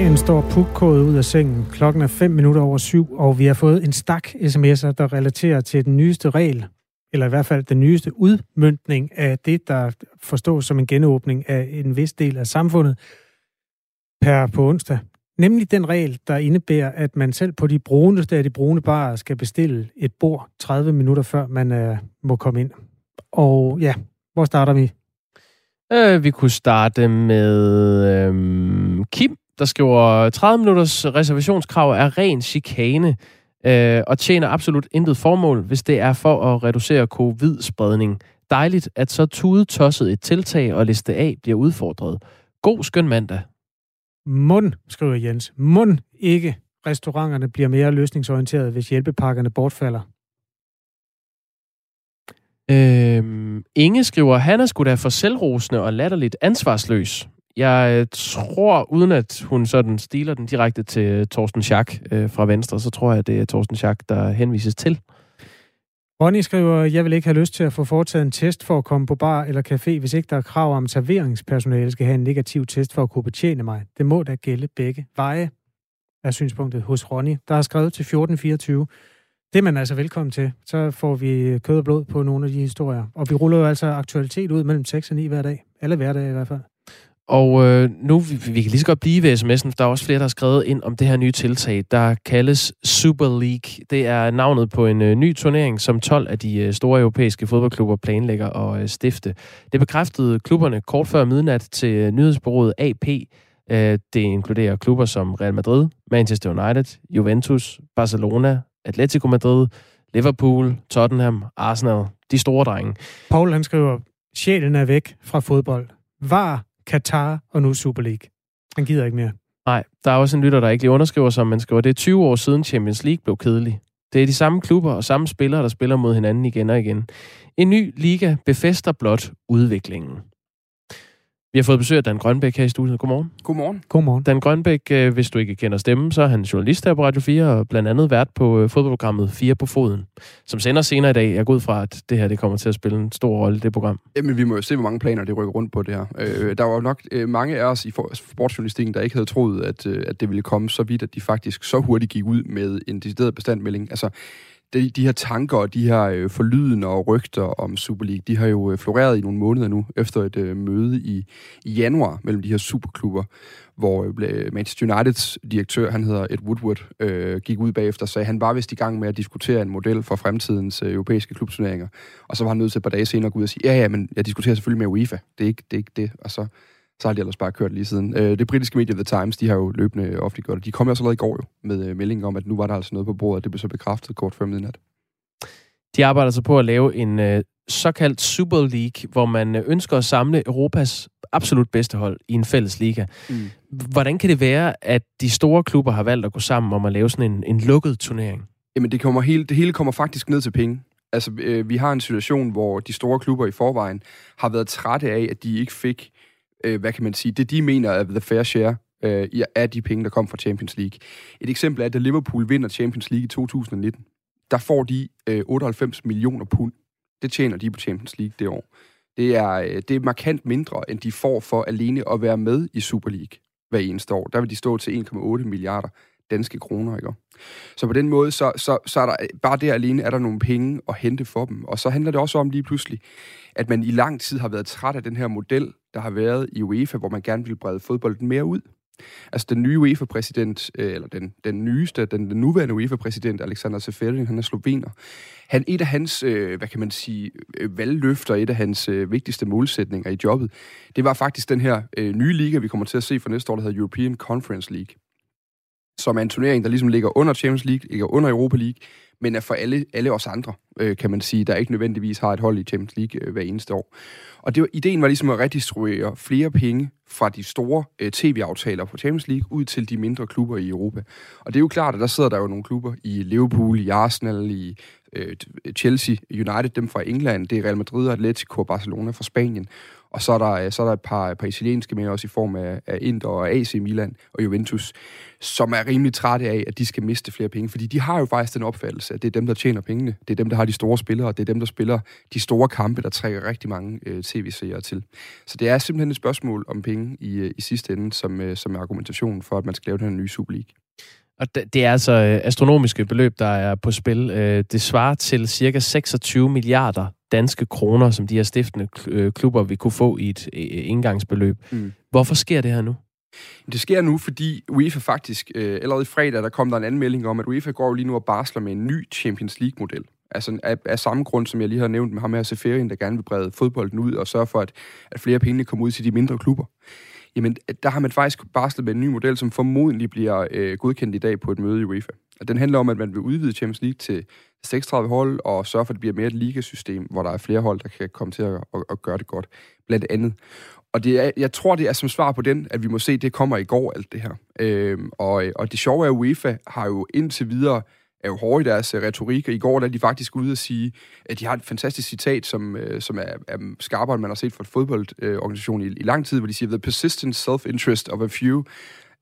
Dagen står pukkået ud af sengen. Klokken er 5 minutter over syv, og vi har fået en stak sms'er, der relaterer til den nyeste regel, eller i hvert fald den nyeste udmyndning af det, der forstås som en genåbning af en vis del af samfundet per på onsdag. Nemlig den regel, der indebærer, at man selv på de bruneste af de brune barer skal bestille et bord 30 minutter før man uh, må komme ind. Og ja, hvor starter vi? Øh, vi kunne starte med øh, Kim, der skriver, 30 minutters reservationskrav er ren chikane øh, og tjener absolut intet formål, hvis det er for at reducere covid-spredning. Dejligt, at så tudetosset et tiltag og liste A bliver udfordret. God skøn mandag. Mund, skriver Jens. Mund ikke. Restauranterne bliver mere løsningsorienterede, hvis hjælpepakkerne bortfalder. Øhm, Inge skriver, han er sgu da for selvrosende og latterligt ansvarsløs. Jeg tror, uden at hun sådan stiler den direkte til Torsten Schack øh, fra Venstre, så tror jeg, det er Torsten Schack, der henvises til. Ronny skriver, jeg vil ikke have lyst til at få foretaget en test for at komme på bar eller café, hvis ikke der er krav om, at serveringspersonale skal have en negativ test for at kunne betjene mig. Det må da gælde begge veje, er synspunktet hos Ronny, der har skrevet til 1424. Det er man altså velkommen til. Så får vi kød og blod på nogle af de historier. Og vi ruller jo altså aktualitet ud mellem 6 og 9 hver dag. Alle hverdage i hvert fald. Og øh, nu, vi, vi kan lige så godt blive ved sms'en, for der er også flere, der har skrevet ind om det her nye tiltag, der kaldes Super League. Det er navnet på en øh, ny turnering, som 12 af de øh, store europæiske fodboldklubber planlægger at øh, stifte. Det bekræftede klubberne kort før midnat til øh, nyhedsbureauet AP. Øh, det inkluderer klubber som Real Madrid, Manchester United, Juventus, Barcelona, Atletico Madrid, Liverpool, Tottenham, Arsenal. De store drenge. Paul han skriver, sjælen er væk fra fodbold. Var Katar og nu Super League. Han gider ikke mere. Nej, der er også en lytter, der ikke lige underskriver, som men skriver, det er 20 år siden Champions League blev kedelig. Det er de samme klubber og samme spillere, der spiller mod hinanden igen og igen. En ny liga befester blot udviklingen. Vi har fået besøg af Dan Grønbæk her i studiet. Godmorgen. Godmorgen. Godmorgen. Dan Grønbæk, øh, hvis du ikke kender stemmen, så er han journalist her på Radio 4, og blandt andet vært på øh, fodboldprogrammet 4 på foden, som sender senere i dag. Jeg går ud fra, at det her det kommer til at spille en stor rolle i det program. Jamen, vi må jo se, hvor mange planer det rykker rundt på det her. Øh, der var jo nok øh, mange af os i sportsjournalistikken, der ikke havde troet, at, øh, at det ville komme så vidt, at de faktisk så hurtigt gik ud med en decideret bestandmelding. Altså, de, de her tanker og de her øh, forlydende og rygter om Super League, de har jo øh, floreret i nogle måneder nu, efter et øh, møde i, i januar mellem de her superklubber, hvor øh, Manchester Uniteds direktør, han hedder Ed Woodward, øh, gik ud bagefter og sagde, at han var vist i gang med at diskutere en model for fremtidens øh, europæiske klubturneringer. Og så var han nødt til et par dage senere at gå ud og sige, ja, ja, men jeg diskuterer selvfølgelig med UEFA. Det er ikke det. Er ikke det. Og så så har de ellers bare kørt lige siden. Øh, det britiske medie The Times, de har jo løbende offentliggjort det. De kom jo også allerede i går jo med øh, meldingen om, at nu var der altså noget på bordet. Det blev så bekræftet kort før midnat. De arbejder så på at lave en øh, såkaldt Super League, hvor man øh, ønsker at samle Europas absolut bedste hold i en fælles liga. Mm. Hvordan kan det være, at de store klubber har valgt at gå sammen om at lave sådan en, en lukket turnering? Jamen, det, kommer hele, det hele kommer faktisk ned til penge. Altså, øh, vi har en situation, hvor de store klubber i forvejen har været trætte af, at de ikke fik øh, hvad kan man sige, det de mener er the fair share øh, af de penge, der kom fra Champions League. Et eksempel er, at da Liverpool vinder Champions League i 2019, der får de øh, 98 millioner pund. Det tjener de på Champions League det år. Det er, øh, det er markant mindre, end de får for alene at være med i Super League hver eneste år. Der vil de stå til 1,8 milliarder danske kroner, ikke? Så på den måde, så, så, så er der, bare der alene er der nogle penge at hente for dem. Og så handler det også om lige pludselig, at man i lang tid har været træt af den her model, der har været i UEFA, hvor man gerne vil brede fodbolden mere ud. Altså den nye UEFA-præsident, øh, eller den, den nyeste, den, den nuværende UEFA-præsident, Alexander Seferin, han er slovener. Han, et af hans, øh, hvad kan man sige, øh, valgløfter, et af hans øh, vigtigste målsætninger i jobbet, det var faktisk den her øh, nye liga, vi kommer til at se for næste år, der hedder European Conference League som er en turnering, der ligesom ligger under Champions League, ligger under Europa League, men er for alle, alle os andre, øh, kan man sige, der ikke nødvendigvis har et hold i Champions League øh, hver eneste år. Og det var, ideen var ligesom at redistribuere flere penge fra de store øh, tv-aftaler på Champions League ud til de mindre klubber i Europa. Og det er jo klart, at der sidder der jo nogle klubber i Liverpool, i Arsenal, i øh, Chelsea, United, dem fra England, det er Real Madrid, Atletico og Barcelona fra Spanien. Og så er der, så er der et par, par italienske med også i form af, af Inter og AC Milan og Juventus, som er rimelig trætte af, at de skal miste flere penge. Fordi de har jo faktisk den opfattelse, at det er dem, der tjener pengene. Det er dem, der har de store spillere, og det er dem, der spiller de store kampe, der trækker rigtig mange øh, tv-seere til. Så det er simpelthen et spørgsmål om penge i, øh, i sidste ende, som, øh, som er argumentationen for, at man skal lave den her nye Super League. Og det er altså øh, astronomiske beløb, der er på spil. Øh, det svarer til cirka 26 milliarder danske kroner, som de her stiftende øh, klubber vil kunne få i et indgangsbeløb. Mm. Hvorfor sker det her nu? Det sker nu, fordi UEFA faktisk, øh, allerede i fredag, der kom der en anmelding om, at UEFA går lige nu og barsler med en ny Champions League-model. Altså af, af samme grund, som jeg lige har nævnt med ham her Seferin, der gerne vil brede fodbolden ud og sørge for, at, at flere penge kommer ud til de mindre klubber jamen der har man faktisk barslet med en ny model, som formodentlig bliver øh, godkendt i dag på et møde i UEFA. Og den handler om, at man vil udvide Champions League til 36 hold, og sørge for, at det bliver mere et ligasystem, hvor der er flere hold, der kan komme til at, at, at gøre det godt, blandt andet. Og det er, jeg tror, det er som svar på den, at vi må se, at det kommer i går, alt det her. Øhm, og, og det sjove er, at UEFA har jo indtil videre er jo hårde i deres øh, retorik, og i går der er de faktisk ude at sige, at de har et fantastisk citat, som, øh, som er, er skarpere, end man har set fra et fodboldorganisation i, i lang tid, hvor de siger, The persistent self-interest of a few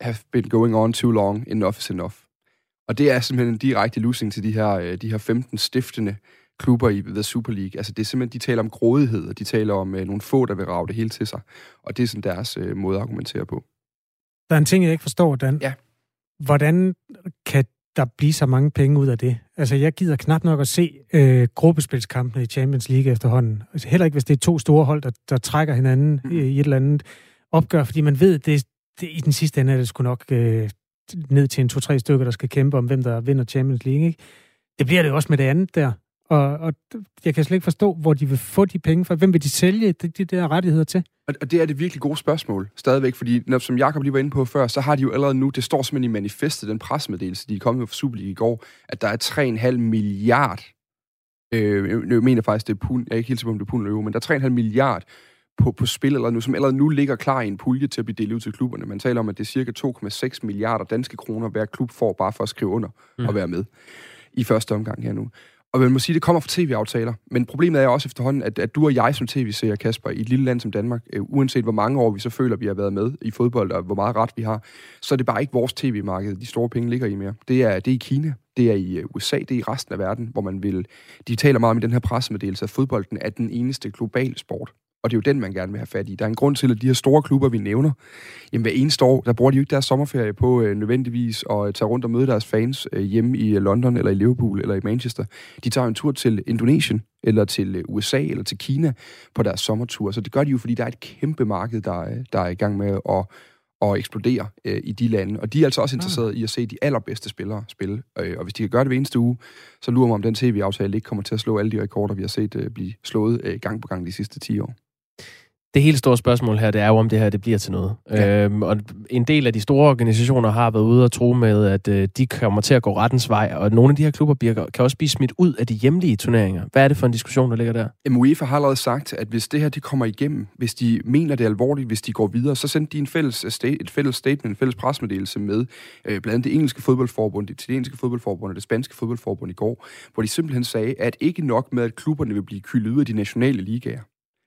have been going on too long, enough is enough. Og det er simpelthen en direkte losing til de her, øh, de her 15 stiftende klubber i The Super League. Altså det er simpelthen, de taler om grådighed, og de taler om øh, nogle få, der vil rave det hele til sig. Og det er sådan deres øh, måde at argumentere på. Der er en ting, jeg ikke forstår, Dan. Ja. Hvordan kan der blive så mange penge ud af det. Altså, jeg gider knap nok at se øh, gruppespilskampene i Champions League efterhånden. Altså, heller ikke, hvis det er to store hold, der, der trækker hinanden mm. i et eller andet opgør, fordi man ved, det, det i den sidste ende er det sgu nok øh, ned til en to-tre stykker, der skal kæmpe om, hvem der vinder Champions League. Ikke? Det bliver det også med det andet der. Og, og jeg kan slet ikke forstå, hvor de vil få de penge fra. Hvem vil de sælge de, de der rettigheder til? Og det er det virkelig gode spørgsmål, stadigvæk, fordi når, som Jakob lige var inde på før, så har de jo allerede nu, det står simpelthen i manifestet, den pressemeddelelse, de er kommet med for Superliga i går, at der er 3,5 milliard, øh, jeg mener faktisk, det er pund, jeg er ikke helt sikker om det er pund eller euro, men der er 3,5 milliard på, på spil, eller nu, som allerede nu ligger klar i en pulje til at blive delt ud til klubberne. Man taler om, at det er cirka 2,6 milliarder danske kroner, hver klub får bare for at skrive under mm. og være med i første omgang her nu. Og man må sige, at det kommer fra tv-aftaler. Men problemet er også efterhånden, at, at du og jeg som tv-seer, Kasper, i et lille land som Danmark, øh, uanset hvor mange år vi så føler, vi har været med i fodbold, og hvor meget ret vi har, så er det bare ikke vores tv-marked, de store penge ligger i mere. Det er, det er i Kina, det er i øh, USA, det er i resten af verden, hvor man vil... De taler meget om i den her pressemeddelelse, at fodbolden er den eneste globale sport. Og det er jo den, man gerne vil have fat i. Der er en grund til, at de her store klubber, vi nævner, jamen hver eneste år, der bruger de jo ikke deres sommerferie på øh, nødvendigvis at tage rundt og møde deres fans øh, hjemme i øh, London, eller i Liverpool, eller i Manchester. De tager en tur til Indonesien, eller til øh, USA, eller til Kina på deres sommertur. Så det gør de jo, fordi der er et kæmpe marked, der, øh, der er i gang med at og eksplodere øh, i de lande. Og de er altså også interesserede i at se de allerbedste spillere spille. Øh, og hvis de kan gøre det hver eneste uge, så lurer man om den tv-aftale ikke kommer til at slå alle de rekorder, vi har set øh, blive slået øh, gang på gang de sidste 10 år det helt store spørgsmål her, det er jo, om det her det bliver til noget. Ja. Øhm, og en del af de store organisationer har været ude og tro med, at øh, de kommer til at gå rettens vej, og nogle af de her klubber bliver, kan også blive smidt ud af de hjemlige turneringer. Hvad er det for en diskussion, der ligger der? UEFA har allerede sagt, at hvis det her det kommer igennem, hvis de mener det er alvorligt, hvis de går videre, så sendte de en fælles, øh, et fælles statement, en fælles presmeddelelse med øh, blandt andet det engelske fodboldforbund, det italienske fodboldforbund og det spanske fodboldforbund i går, hvor de simpelthen sagde, at ikke nok med, at klubberne vil blive kyldet ud af de nationale ligaer.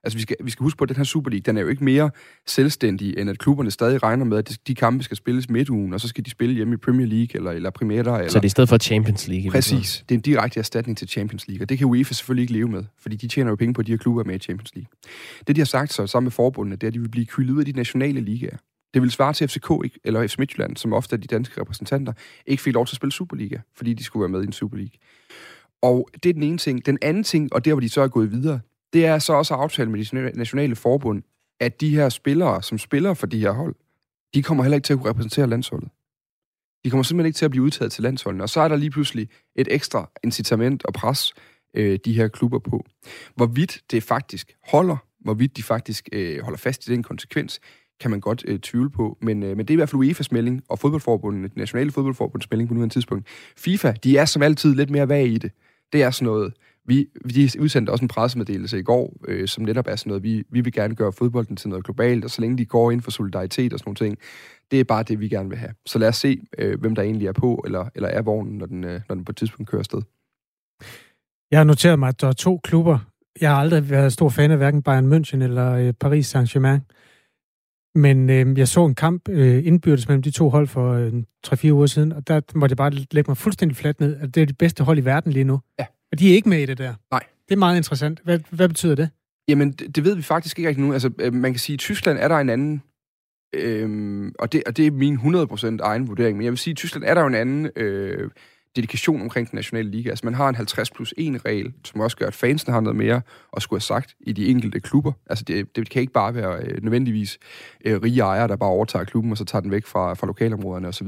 Altså, vi skal, vi skal huske på, at den her Super League, den er jo ikke mere selvstændig, end at klubberne stadig regner med, at de kampe skal spilles midtugen, og så skal de spille hjemme i Premier League eller, eller Primera. Eller... Så det er i stedet for Champions League? Præcis. Det er en direkte erstatning til Champions League, og det kan UEFA selvfølgelig ikke leve med, fordi de tjener jo penge på, at de her klubber med i Champions League. Det, de har sagt så sammen med forbundene, det er, at de vil blive kyldet ud af de nationale ligaer. Det vil svare til FCK eller FC Midtjylland, som ofte er de danske repræsentanter, ikke fik lov til at spille Superliga, fordi de skulle være med i en Super League. Og det er den ene ting. Den anden ting, og der hvor de så er gået videre, det er så også aftalt med de nationale forbund, at de her spillere, som spiller for de her hold, de kommer heller ikke til at kunne repræsentere landsholdet. De kommer simpelthen ikke til at blive udtaget til landsholdene. Og så er der lige pludselig et ekstra incitament og pres, øh, de her klubber på. Hvorvidt det faktisk holder, hvorvidt de faktisk øh, holder fast i den konsekvens, kan man godt øh, tvivle på. Men, øh, men det er i hvert fald UEFA's melding, og fodboldforbundet, det nationale fodboldforbunds melding på nuværende tidspunkt. FIFA, de er som altid lidt mere vag i det. Det er sådan noget, vi, vi udsendte også en pressemeddelelse i går, øh, som netop er sådan noget, vi, vi vil gerne gøre fodbolden til noget globalt, og så længe de går ind for solidaritet og sådan nogle ting, det er bare det, vi gerne vil have. Så lad os se, øh, hvem der egentlig er på, eller, eller er vognen, når den, øh, når den på et tidspunkt kører afsted. Jeg har noteret mig, at der er to klubber. Jeg har aldrig været stor fan af hverken Bayern München eller øh, Paris Saint-Germain. Men øh, jeg så en kamp øh, indbyrdes mellem de to hold for øh, 3-4 uger siden, og der måtte jeg bare lægge mig fuldstændig fladt ned, at det er de bedste hold i verden lige nu. Ja. Og de er ikke med i det der. Nej. Det er meget interessant. Hvad, hvad betyder det? Jamen, det, det ved vi faktisk ikke rigtig nu. Altså, øh, man kan sige, at i Tyskland er der en anden... Øh, og, det, og det er min 100% egen vurdering, men jeg vil sige, at i Tyskland er der jo en anden øh, dedikation omkring den nationale liga. Altså, man har en 50 plus 1 regel, som også gør, at fansene har noget mere at skulle have sagt i de enkelte klubber. Altså, det, det kan ikke bare være øh, nødvendigvis øh, rige ejere, der bare overtager klubben, og så tager den væk fra, fra lokalområderne osv.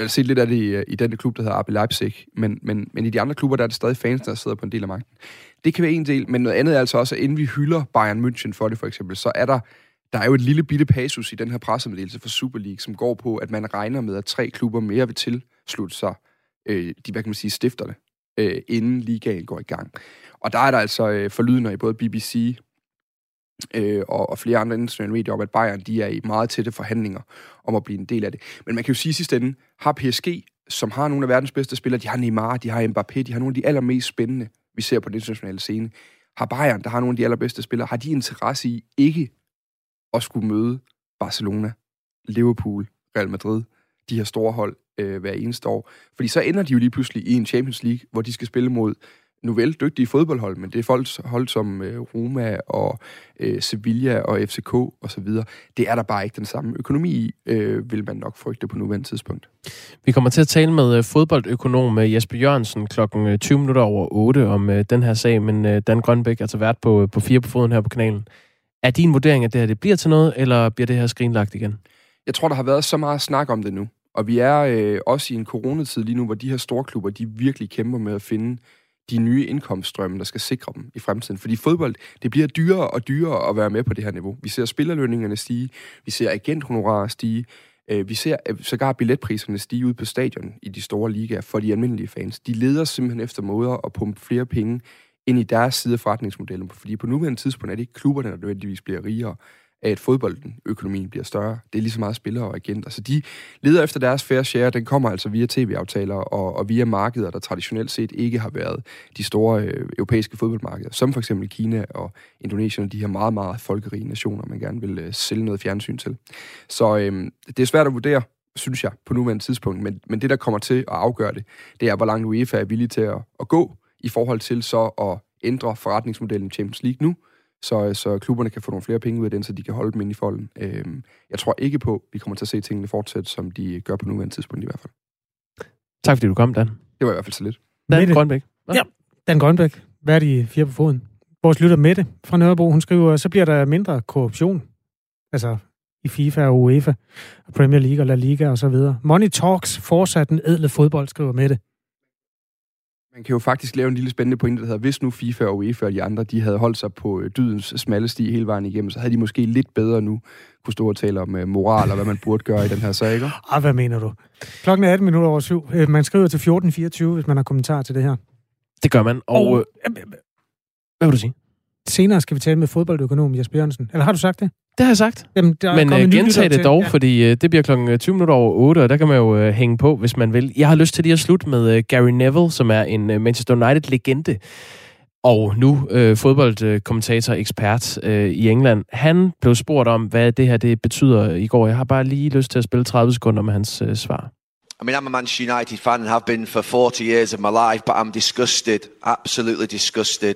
Har set lidt af det i, øh, i den klub, der hedder RB Leipzig, men, men, men i de andre klubber, der er det stadig fans, der sidder på en del af magten. Det kan være en del, men noget andet er altså også, at inden vi hylder Bayern München for det for eksempel, så er der, der er jo et lille bitte passus i den her pressemeddelelse for Super League, som går på, at man regner med, at tre klubber mere vil tilslutte sig øh, de, hvad kan man sige, stifterne, øh, inden ligaen går i gang. Og der er der altså øh, forlydende i både BBC øh, og, og flere andre internationale medier om, at Bayern de er i meget tætte forhandlinger om at blive en del af det. Men man kan jo sige sidst ende, har PSG, som har nogle af verdens bedste spillere, de har Neymar, de har Mbappé, de har nogle af de allermest spændende, vi ser på den internationale scene. Har Bayern, der har nogle af de allerbedste spillere, har de interesse i ikke at skulle møde Barcelona, Liverpool, Real Madrid, de her store hold øh, hver eneste år. Fordi så ender de jo lige pludselig i en Champions League, hvor de skal spille mod nu vel dygtige fodboldhold, men det er folk, hold som øh, Roma og øh, Sevilla og FCK og så videre. Det er der bare ikke den samme økonomi i, øh, vil man nok frygte på nuværende tidspunkt. Vi kommer til at tale med øh, fodboldøkonom øh, Jesper Jørgensen klokken 20 øh, minutter over 8 om øh, den her sag, men øh, Dan Grønbæk er altså vært på, på fire på foden her på kanalen. Er din vurdering, at det her det bliver til noget, eller bliver det her skrinlagt igen? Jeg tror, der har været så meget snak om det nu. Og vi er øh, også i en coronatid lige nu, hvor de her store klubber, de virkelig kæmper med at finde de nye indkomststrømme, der skal sikre dem i fremtiden. Fordi fodbold, det bliver dyrere og dyrere at være med på det her niveau. Vi ser spillerlønningerne stige, vi ser agenthonorarer stige, øh, vi ser øh, sågar billetpriserne stige ud på stadion i de store ligaer for de almindelige fans. De leder simpelthen efter måder at pumpe flere penge ind i deres side af forretningsmodellen. Fordi på nuværende tidspunkt er det ikke klubberne, der nødvendigvis bliver rigere af, at fodboldøkonomien bliver større. Det er lige så meget spillere og agenter. Så de leder efter deres fair share. Den kommer altså via tv-aftaler og, og via markeder, der traditionelt set ikke har været de store øh, europæiske fodboldmarkeder, som for eksempel Kina og Indonesien, de her meget, meget folkerige nationer, man gerne vil øh, sælge noget fjernsyn til. Så øh, det er svært at vurdere, synes jeg, på nuværende tidspunkt. Men, men det, der kommer til at afgøre det, det er, hvor langt UEFA er villig til at, at gå i forhold til så at ændre forretningsmodellen i Champions League nu, så, så klubberne kan få nogle flere penge ud af den, så de kan holde dem ind i folden. Øhm, jeg tror ikke på, at vi kommer til at se tingene fortsætte, som de gør på nuværende tidspunkt i hvert fald. Tak fordi du kom, Dan. Det var i hvert fald så lidt. Dan Mette. Grønbæk. Ja. ja, Dan Grønbæk. Hvad er de fire på foden? Vores lytter Mette fra Nørrebro, hun skriver, så bliver der mindre korruption. Altså i FIFA og UEFA, og Premier League og La Liga og så videre. Money talks fortsat den edle fodbold, skriver Mette. Man kan jo faktisk lave en lille spændende pointe, der hedder, hvis nu FIFA og UEFA og de andre, de havde holdt sig på øh, dydens smalle sti hele vejen igennem, så havde de måske lidt bedre nu kunne stå og tale om uh, moral og hvad man burde gøre i den her sag, ikke? Ah, hvad mener du? Klokken er 18 minutter over syv. Øh, man skriver til 14.24, hvis man har kommentar til det her. Det gør man. Og, og øh, hvad vil du sige? Senere skal vi tale med fodboldøkonom Jesper Jørgensen. Eller har du sagt det? Det har jeg sagt. Jamen, der Men uh, gentag det dog, ja. fordi uh, det bliver klokken 20 minutter over 8, og der kan man jo uh, hænge på, hvis man vil. Jeg har lyst til lige at slutte med uh, Gary Neville, som er en uh, Manchester United-legende, og nu uh, fodboldkommentator, ekspert uh, i England. Han blev spurgt om, hvad det her det betyder i går. Jeg har bare lige lyst til at spille 30 sekunder med hans uh, svar. I mean, I'm a Manchester United fan and have been for 40 years of my life, but I'm disgusted, absolutely disgusted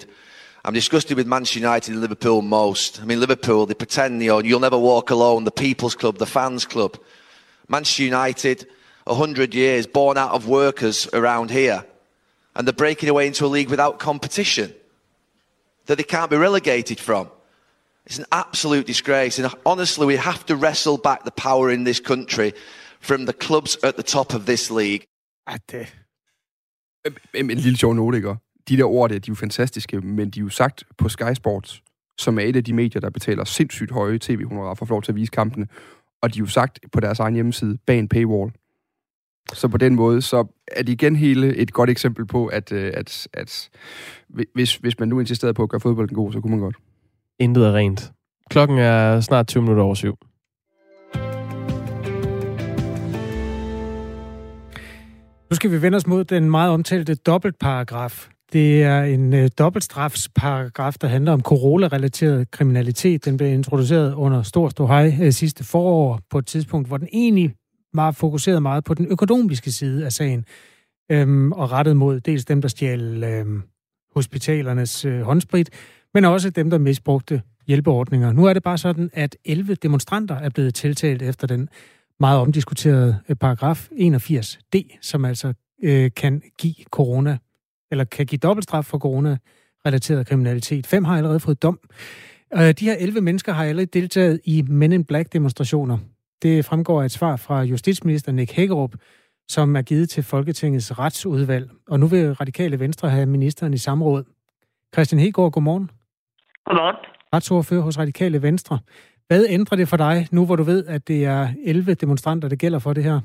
I'm disgusted with Manchester United and Liverpool most. I mean, Liverpool, they pretend, you know, you'll never walk alone, the people's club, the fans club. Manchester United, 100 years, born out of workers around here. And they're breaking away into a league without competition that they can't be relegated from. It's an absolute disgrace. And honestly, we have to wrestle back the power in this country from the clubs at the top of this league. At det... En lille sjov note, ikke? De der ord, der, de er jo fantastiske, men de er jo sagt på Sky Sports, som er et af de medier, der betaler sindssygt høje tv-honorarer for at få lov til at vise kampene. Og de er jo sagt på deres egen hjemmeside, bag en paywall. Så på den måde, så er det igen hele et godt eksempel på, at, øh, at, at hvis, hvis man nu insisterede på at gøre fodbolden god, så kunne man godt. Intet er rent. Klokken er snart 20 minutter over syv. Nu skal vi vende os mod den meget omtalte dobbeltparagraf det er en øh, dobbeltstrafsparagraf, der handler om corona-relateret kriminalitet. Den blev introduceret under stor ståhej øh, sidste forår på et tidspunkt, hvor den egentlig var fokuseret meget på den økonomiske side af sagen, øhm, og rettet mod dels dem, der stjal øhm, hospitalernes øh, håndsprit, men også dem, der misbrugte hjælpeordninger. Nu er det bare sådan, at 11 demonstranter er blevet tiltalt efter den meget omdiskuterede øh, paragraf 81D, som altså øh, kan give corona, eller kan give dobbeltstraf for corona-relateret kriminalitet. Fem har allerede fået dom. Øh, de her 11 mennesker har allerede deltaget i Men in Black-demonstrationer. Det fremgår af et svar fra justitsminister Nick Hækkerup, som er givet til Folketingets retsudvalg. Og nu vil Radikale Venstre have ministeren i samråd. Christian Hegård, godmorgen. Godmorgen. Retsordfører hos Radikale Venstre. Hvad ændrer det for dig, nu hvor du ved, at det er 11 demonstranter, det gælder for det her?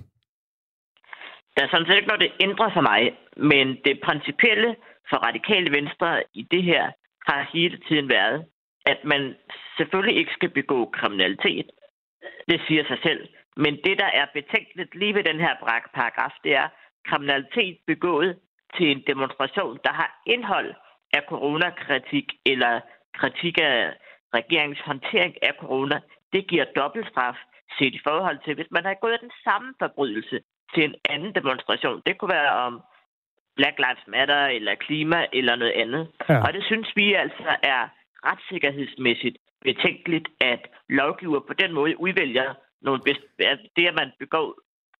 Der er sådan set ikke noget, det ændrer for mig, men det principielle for radikale venstre i det her har hele tiden været, at man selvfølgelig ikke skal begå kriminalitet. Det siger sig selv. Men det, der er betænkeligt lige ved den her paragraf, det er kriminalitet begået til en demonstration, der har indhold af coronakritik eller kritik af regeringens håndtering af corona. Det giver dobbeltstraf set i forhold til, hvis man har gået den samme forbrydelse til en anden demonstration. Det kunne være om Black Lives Matter eller klima eller noget andet. Ja. Og det synes vi altså er retssikkerhedsmæssigt betænkeligt, at lovgiver på den måde udvælger nogle det, at man begår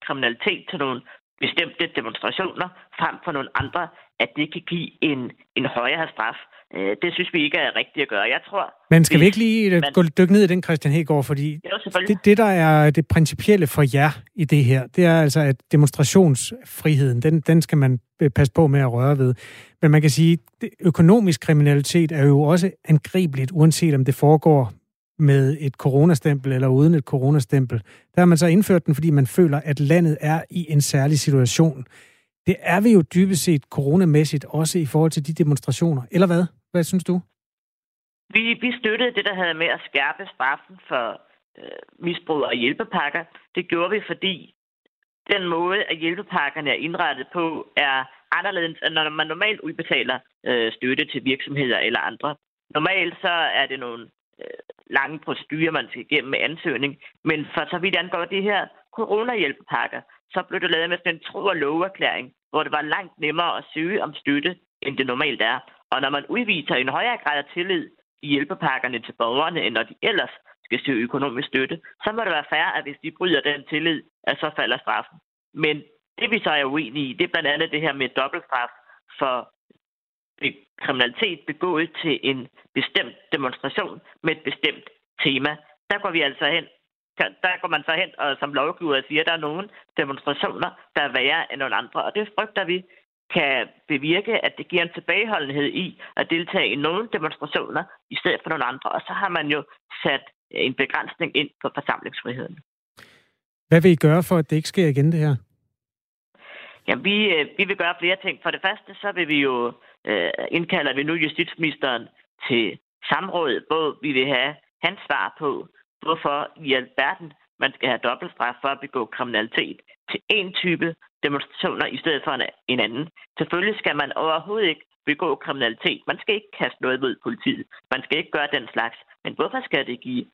kriminalitet til nogle bestemte demonstrationer frem for nogle andre, at det kan give en, en højere straf. Øh, det synes vi ikke er rigtigt at gøre. Jeg tror, Men skal vi ikke lige øh, man... gå dykke ned i den, Christian Hegård? Fordi jo, det, det, der er det principielle for jer i det her, det er altså, at demonstrationsfriheden, den, den skal man øh, passe på med at røre ved. Men man kan sige, at økonomisk kriminalitet er jo også angribeligt, uanset om det foregår med et coronastempel eller uden et coronastempel. Der har man så indført den, fordi man føler, at landet er i en særlig situation. Det er vi jo dybest set coronamæssigt også i forhold til de demonstrationer. Eller hvad? Hvad synes du? Vi, vi støttede det, der havde med at skærpe straffen for øh, misbrug og hjælpepakker. Det gjorde vi, fordi den måde, at hjælpepakkerne er indrettet på, er anderledes, end når man normalt udbetaler øh, støtte til virksomheder eller andre. Normalt så er det nogle øh, lange procedurer, man skal igennem med ansøgning, men for så vidt angår de her coronahjælpepakker, så blev det lavet med sådan en tro- og loverklæring, hvor det var langt nemmere at søge om støtte, end det normalt er. Og når man udviser en højere grad af tillid i hjælpepakkerne til borgerne, end når de ellers skal søge økonomisk støtte, så må det være fair, at hvis de bryder den tillid, at så falder straffen. Men det vi så er uenige i, det er blandt andet det her med dobbeltstraf for kriminalitet begået til en bestemt demonstration med et bestemt tema. Der går vi altså hen der går man så hen og som lovgiver siger, at der er nogle demonstrationer, der er værre end nogle andre. Og det frygter vi kan bevirke, at det giver en tilbageholdenhed i at deltage i nogle demonstrationer i stedet for nogle andre. Og så har man jo sat en begrænsning ind på forsamlingsfriheden. Hvad vil I gøre for, at det ikke sker igen, det her? Ja, vi, øh, vi vil gøre flere ting. For det første, så vil vi jo øh, indkalde vi nu justitsministeren til samråd, hvor vi vil have hans svar på, hvorfor i alverden man skal have dobbeltstraf for at begå kriminalitet til en type demonstrationer i stedet for en anden. Selvfølgelig skal man overhovedet ikke begå kriminalitet. Man skal ikke kaste noget mod politiet. Man skal ikke gøre den slags. Men hvorfor skal det give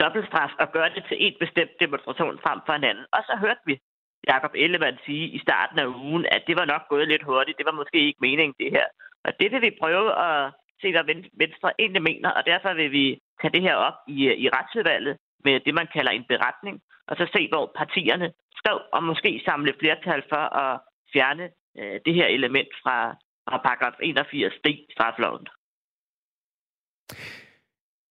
dobbeltstraf og gøre det til en bestemt demonstration frem for en anden? Og så hørte vi Jakob Ellemann sige i starten af ugen, at det var nok gået lidt hurtigt. Det var måske ikke meningen, det her. Og det vil vi prøve at se, hvad Venstre egentlig mener, og derfor vil vi tage det her op i, øh, i retsudvalget med det, man kalder en beretning, og så se, hvor partierne står, og måske samle flertal for at fjerne øh, det her element fra, fra paragraf 81d straffeloven. strafloven.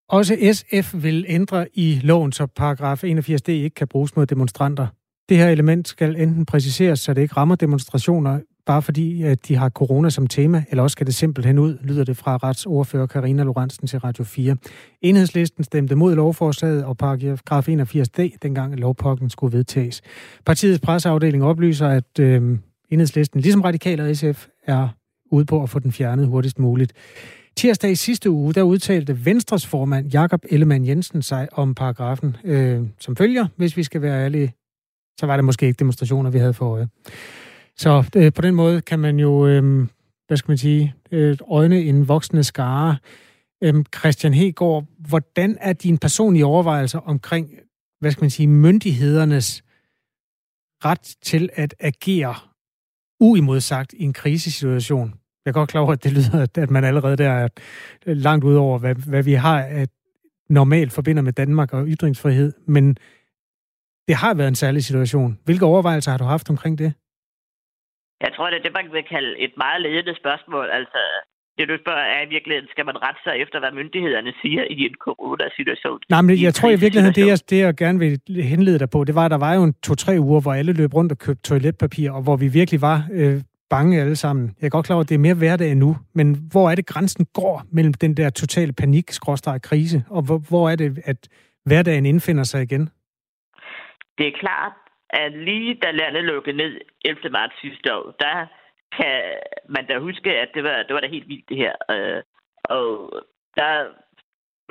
Også SF vil ændre i loven, så paragraf 81d ikke kan bruges mod demonstranter. Det her element skal enten præciseres, så det ikke rammer demonstrationer, bare fordi at de har corona som tema, eller også skal det simpelthen ud, lyder det fra retsordfører Karina Lorentzen til Radio 4. Enhedslisten stemte mod lovforslaget og paragraf 81d, dengang lovpakken skulle vedtages. Partiets presseafdeling oplyser, at øh, enhedslisten, ligesom radikale og SF, er ude på at få den fjernet hurtigst muligt. Tirsdag i sidste uge, der udtalte Venstres formand Jakob Ellemann Jensen sig om paragrafen, øh, som følger, hvis vi skal være ærlige, så var det måske ikke demonstrationer, vi havde for øje. Så øh, på den måde kan man jo øh, hvad skal man sige, øh, øjne en voksende skare. Øh, Christian Hegård, hvordan er dine personlige overvejelser omkring, hvad skal man sige, myndighedernes ret til at agere uimodsagt i en krisesituation? Jeg er godt klar over, at det lyder, at man allerede der er langt ud over, hvad, hvad vi har at normalt forbinder med Danmark og ytringsfrihed, men det har været en særlig situation. Hvilke overvejelser har du haft omkring det? Jeg tror, det er det, man vil kalde et meget ledende spørgsmål. Altså, det du spørger er i virkeligheden, skal man rette sig efter, hvad myndighederne siger i en coronasituation? Nej, men jeg tror i virkeligheden, det jeg, det jeg gerne vil henlede dig på, det var, at der var jo en to-tre uger, hvor alle løb rundt og købte toiletpapir, og hvor vi virkelig var øh, bange alle sammen. Jeg er godt klar over, at det er mere hverdag nu, men hvor er det grænsen går mellem den der totale panik, krise, og hvor, hvor er det, at hverdagen indfinder sig igen? Det er klart, at lige da landet lukkede ned 11. marts sidste år, der kan man da huske, at det var, det var da helt vildt det her. Øh, og der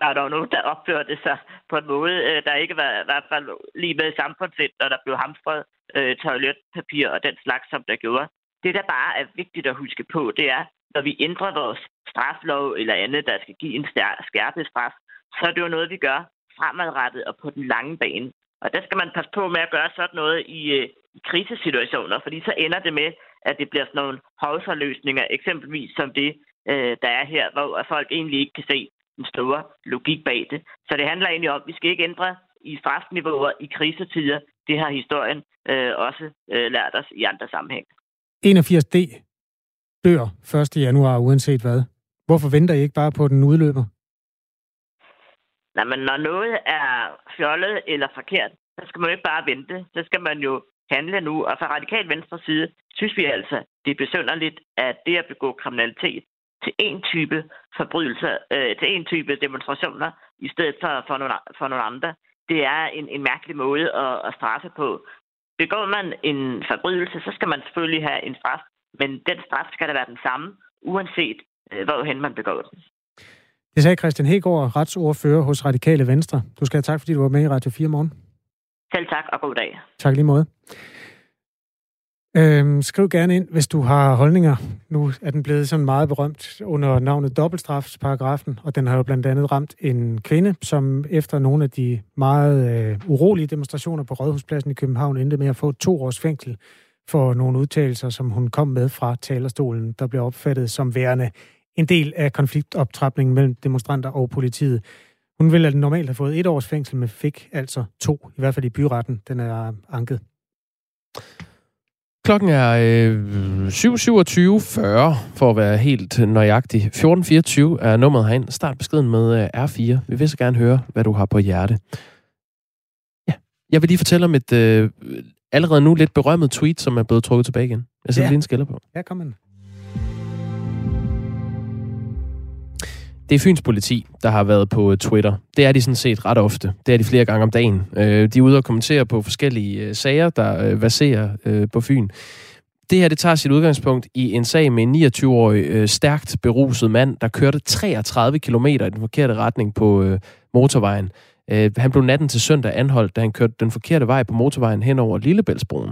var der jo nogen, der opførte sig på en måde, øh, der ikke var i hvert fald lige med samfundssind, og der blev hamstret øh, toiletpapir og den slags, som der gjorde. Det, der bare er vigtigt at huske på, det er, når vi ændrer vores straflov eller andet, der skal give en skærpet straf, så er det jo noget, vi gør fremadrettet og på den lange bane. Og der skal man passe på med at gøre sådan noget i, øh, i krisesituationer, fordi så ender det med, at det bliver sådan nogle hovsaløsninger, eksempelvis som det, øh, der er her, hvor folk egentlig ikke kan se den store logik bag det. Så det handler egentlig om, at vi skal ikke ændre i strafniveauer i krisetider. Det har historien øh, også øh, lært os i andre sammenhæng. 81D dør 1. januar, uanset hvad. Hvorfor venter I ikke bare på, den udløber? Nej, men når noget er fjollet eller forkert, så skal man jo ikke bare vente. Så skal man jo handle nu. Og fra radikal venstre side synes vi altså, det er besynderligt, at det at begå kriminalitet til en type forbrydelser, øh, til en type demonstrationer, i stedet for for nogle, for nogle andre, det er en, en mærkelig måde at, at straffe på. Begår man en forbrydelse, så skal man selvfølgelig have en straf, men den straf skal da være den samme, uanset øh, hvorhen man begår den. Det sagde Christian Hegård, retsordfører hos Radikale Venstre. Du skal have tak, fordi du var med i Radio 4 morgen. Selv tak, og god dag. Tak lige måde. Øhm, skriv gerne ind, hvis du har holdninger. Nu er den blevet sådan meget berømt under navnet dobbeltstrafsparagrafen, og den har jo blandt andet ramt en kvinde, som efter nogle af de meget øh, urolige demonstrationer på Rådhuspladsen i København endte med at få to års fængsel for nogle udtalelser, som hun kom med fra talerstolen, der blev opfattet som værende en del af konfliktoptrapningen mellem demonstranter og politiet. Hun ville normalt have fået et års fængsel, men fik altså to, i hvert fald i byretten. Den er anket. Klokken er øh, 7.27.40, for at være helt nøjagtig. 14.24 er nummeret herind. Start beskeden med øh, R4. Vi vil så gerne høre, hvad du har på hjerte. Ja, jeg vil lige fortælle om et øh, allerede nu lidt berømmet tweet, som er blevet trukket tilbage igen. Jeg sætter ja. lige en skælder på. Ja, kom ind. Det er Fyns politi, der har været på øh, Twitter. Det er de sådan set ret ofte. Det er de flere gange om dagen. Øh, de er ude og kommentere på forskellige øh, sager, der øh, verserer øh, på Fyn. Det her, det tager sit udgangspunkt i en sag med en 29-årig stærkt beruset mand, der kørte 33 km i den forkerte retning på motorvejen. Han blev natten til søndag anholdt, da han kørte den forkerte vej på motorvejen hen over Lillebæltsbroen.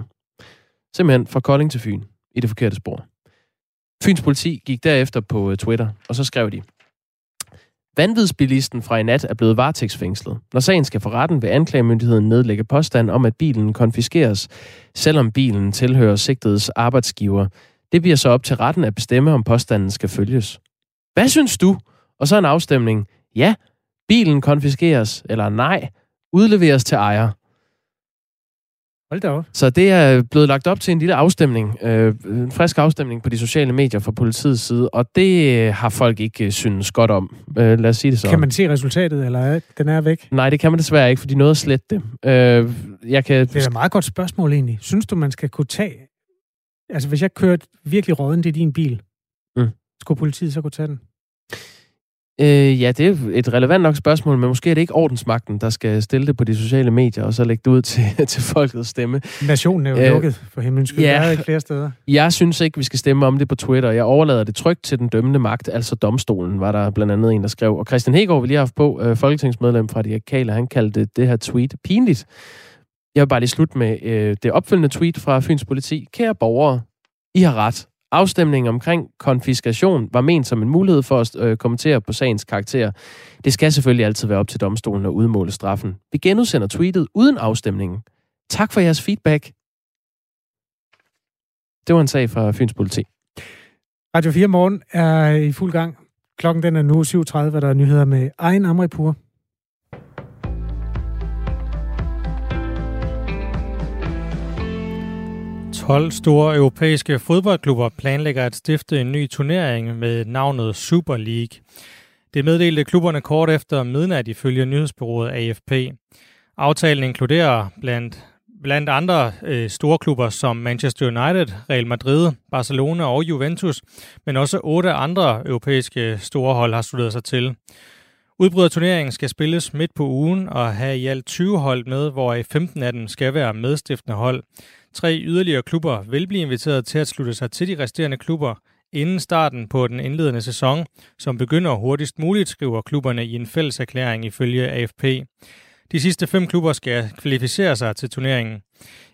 Simpelthen fra Kolding til Fyn i det forkerte spor. Fyns politi gik derefter på Twitter, og så skrev de, Vanvidsbilisten fra i nat er blevet varetægtsfængslet. Når sagen skal for retten, vil anklagemyndigheden nedlægge påstand om, at bilen konfiskeres, selvom bilen tilhører sigtedes arbejdsgiver. Det bliver så op til retten at bestemme, om påstanden skal følges. Hvad synes du? Og så en afstemning. Ja, bilen konfiskeres, eller nej, udleveres til ejer. Hold da op. Så det er blevet lagt op til en lille afstemning, øh, en frisk afstemning på de sociale medier fra politiets side, og det øh, har folk ikke øh, synes godt om. Øh, lad os sige det så. Kan man se resultatet, eller er, den er væk? Nej, det kan man desværre ikke, for de nåede at slette det. Øh, jeg kan... Det er et meget godt spørgsmål egentlig. Synes du, man skal kunne tage... Altså, hvis jeg kørte virkelig råden i din bil, mm. skulle politiet så kunne tage den? Øh, ja, det er et relevant nok spørgsmål, men måske er det ikke ordensmagten, der skal stille det på de sociale medier, og så lægge det ud til, til folkets stemme. Nationen er jo øh, lukket, for himlen skyld. Ja, der er ikke flere steder. Jeg synes ikke, vi skal stemme om det på Twitter. Jeg overlader det trygt til den dømmende magt, altså domstolen, var der blandt andet en, der skrev. Og Christian Hegård, vi lige har haft på, øh, folketingsmedlem fra de Akale, han kaldte det her tweet pinligt. Jeg vil bare lige slutte med øh, det opfølgende tweet fra Fyns Politi. Kære borgere, I har ret. Afstemningen omkring konfiskation var ment som en mulighed for at øh, kommentere på sagens karakter. Det skal selvfølgelig altid være op til domstolen at udmåle straffen. Vi genudsender tweetet uden afstemningen. Tak for jeres feedback. Det var en sag fra Fyns Politi. Radio 4 Morgen er i fuld gang. Klokken den er nu 7.30, og der er nyheder med egen Amripur. 12 store europæiske fodboldklubber planlægger at stifte en ny turnering med navnet Super League. Det meddelte klubberne kort efter midnat ifølge nyhedsbyrået AFP. Aftalen inkluderer blandt, blandt andre øh, store klubber som Manchester United, Real Madrid, Barcelona og Juventus, men også otte andre europæiske store hold har sluttet sig til. Udbryderturneringen skal spilles midt på ugen og have i alt 20 hold med, hvor 15 af dem skal være medstiftende hold. Tre yderligere klubber vil blive inviteret til at slutte sig til de resterende klubber inden starten på den indledende sæson, som begynder hurtigst muligt, skriver klubberne i en fælles erklæring ifølge AFP. De sidste fem klubber skal kvalificere sig til turneringen.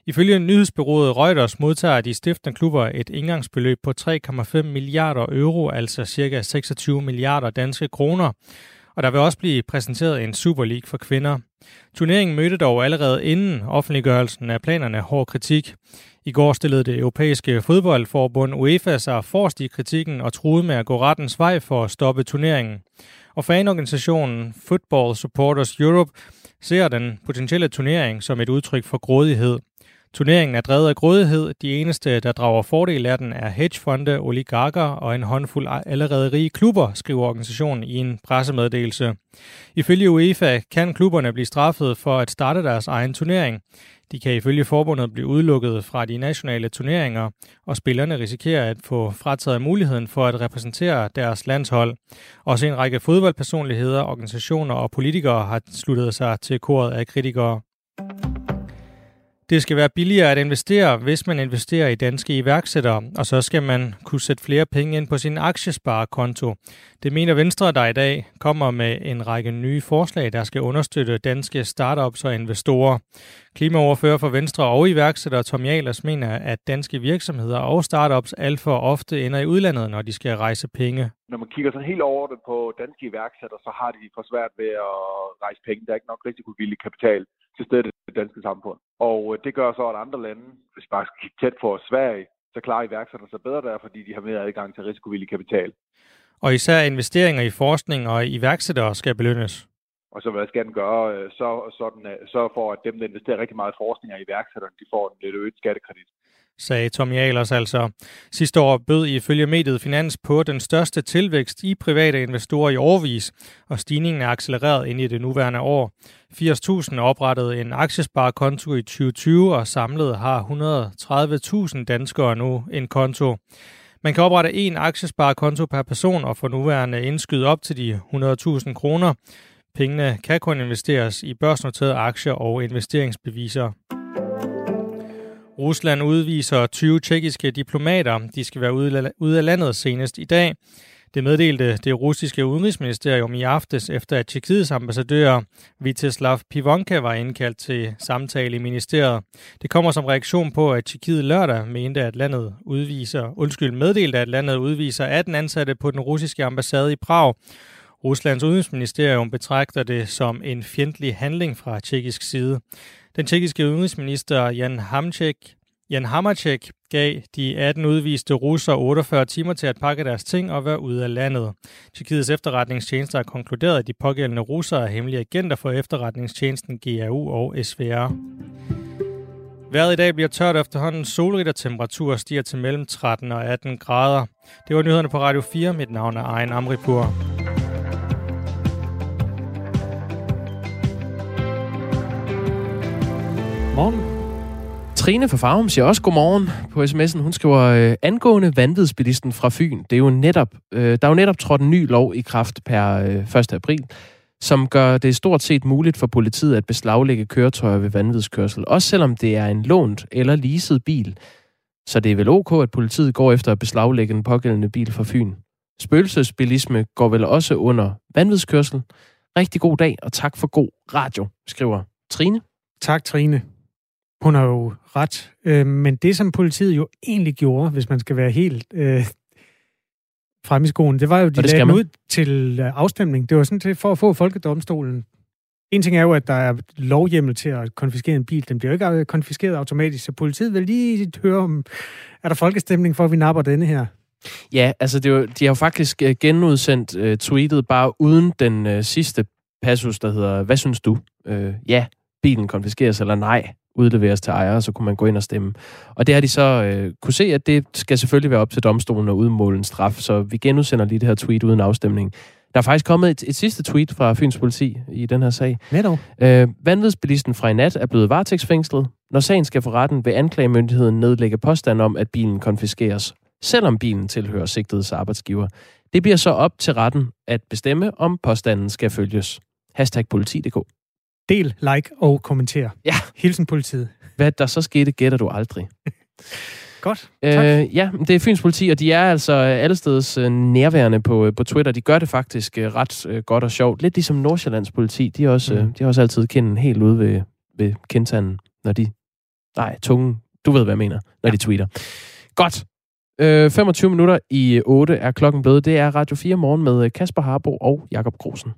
Ifølge nyhedsbyrået Reuters modtager de stiftende klubber et indgangsbeløb på 3,5 milliarder euro, altså ca. 26 milliarder danske kroner, og der vil også blive præsenteret en Super League for kvinder. Turneringen mødte dog allerede inden offentliggørelsen af planerne hård kritik. I går stillede det europæiske fodboldforbund UEFA sig forrest i kritikken og truede med at gå rettens vej for at stoppe turneringen. Og fanorganisationen Football Supporters Europe ser den potentielle turnering som et udtryk for grådighed. Turneringen er drevet af grådighed. De eneste, der drager fordel af den, er hedgefonde, oligarker og en håndfuld allerede rige klubber, skriver organisationen i en pressemeddelelse. Ifølge UEFA kan klubberne blive straffet for at starte deres egen turnering. De kan ifølge forbundet blive udelukket fra de nationale turneringer, og spillerne risikerer at få frataget muligheden for at repræsentere deres landshold. Også en række fodboldpersonligheder, organisationer og politikere har sluttet sig til koret af kritikere. Det skal være billigere at investere, hvis man investerer i danske iværksættere, og så skal man kunne sætte flere penge ind på sin aktiesparekonto. Det mener Venstre, der i dag kommer med en række nye forslag, der skal understøtte danske startups og investorer. Klimaoverfører for Venstre og iværksætter Tom Jalers mener, at danske virksomheder og startups alt for ofte ender i udlandet, når de skal rejse penge. Når man kigger sådan helt over det på danske iværksættere, så har de for svært ved at rejse penge. Der er ikke nok risikovillig kapital til stedet i det danske samfund. Og øh, det gør så, at andre lande, hvis vi bare skal kigge tæt på Sverige, så klarer iværksætterne sig bedre der, fordi de har mere adgang til risikovillig kapital. Og især investeringer i forskning og iværksættere skal belønnes. Og så hvad skal den gøre, øh, så, sådan, øh, så for, at dem, der investerer rigtig meget i forskning og iværksætterne, de får en lidt øget skattekredit sagde Tommy Ahlers altså. Sidste år bød ifølge mediet Finans på den største tilvækst i private investorer i årvis, og stigningen er accelereret ind i det nuværende år. 80.000 oprettede en aktiesparekonto i 2020, og samlet har 130.000 danskere nu en konto. Man kan oprette en aktiesparekonto per person og få nuværende indskyde op til de 100.000 kroner. Pengene kan kun investeres i børsnoterede aktier og investeringsbeviser. Rusland udviser 20 tjekkiske diplomater. De skal være ude af landet senest i dag. Det meddelte det russiske udenrigsministerium i aftes, efter at Tjekkiets ambassadør Viteslav Pivonka var indkaldt til samtale i ministeriet. Det kommer som reaktion på, at Tjekkiet lørdag mente, at landet udviser, undskyld, meddelte, at landet udviser 18 ansatte på den russiske ambassade i Prag. Ruslands udenrigsministerium betragter det som en fjendtlig handling fra tjekkisk side. Den tjekkiske udenrigsminister Jan Hamček Jan Hamacek gav de 18 udviste russer 48 timer til at pakke deres ting og være ude af landet. Tjekkiets efterretningstjeneste har konkluderet, at de pågældende russere er hemmelige agenter for efterretningstjenesten GRU og SVR. Vejret i dag bliver tørt efterhånden. Solrigt og temperatur stiger til mellem 13 og 18 grader. Det var nyhederne på Radio 4. Mit navn er Ejen Amripur. Godmorgen. Trine fra Farum siger også godmorgen på sms'en. Hun skriver, øh, angående vanvidsbilisten fra Fyn, det er jo netop, øh, der er jo netop trådt en ny lov i kraft per øh, 1. april, som gør det stort set muligt for politiet at beslaglægge køretøjer ved vanvidskørsel, også selvom det er en lånt eller leaset bil. Så det er vel ok, at politiet går efter at beslaglægge den pågældende bil fra Fyn. Spøgelsesbilisme går vel også under vanvidskørsel. Rigtig god dag, og tak for god radio, skriver Trine. Tak, Trine. Hun har jo ret. Øh, men det, som politiet jo egentlig gjorde, hvis man skal være helt øh, frem i skoen, det var jo, de lagde ud til øh, afstemning. Det var sådan til for at få folkedomstolen. En ting er jo, at der er lovhjemmel til at konfiskere en bil. Den bliver jo ikke konfiskeret automatisk, så politiet vil lige høre, om er der folkestemning for, at vi napper denne her. Ja, altså det jo, de har jo faktisk øh, genudsendt uh, tweetet bare uden den uh, sidste passus, der hedder, hvad synes du? Uh, ja, bilen konfiskeres, eller nej, udleveres til ejere, så kunne man gå ind og stemme. Og det har de så øh, kunne se, at det skal selvfølgelig være op til domstolen at udmåle en straf, så vi genudsender lige det her tweet uden afstemning. Der er faktisk kommet et, et sidste tweet fra Fyns politi i den her sag. Netop. Øh, vanvidsbilisten fra i nat er blevet varetægtsfængslet. Når sagen skal for retten, vil anklagemyndigheden nedlægge påstand om, at bilen konfiskeres, selvom bilen tilhører sigtedes arbejdsgiver. Det bliver så op til retten at bestemme, om påstanden skal følges. Hashtag politi.dk. Del, like og kommenter. Ja. Hilsen politiet. Hvad der så skete, gætter du aldrig. Godt, tak. Øh, ja, det er Fyns politi, og de er altså allesteds øh, nærværende på, øh, på Twitter. De gør det faktisk øh, ret øh, godt og sjovt. Lidt ligesom Nordsjællands politi. De har også, mm. øh, de har også altid kinden helt ude ved, ved kindtanden, når de... Nej, tungen. Du ved, hvad jeg mener, når ja. de tweeter. Godt. Øh, 25 minutter i 8 er klokken blevet. Det er Radio 4 morgen med Kasper Harbo og Jakob Grosen.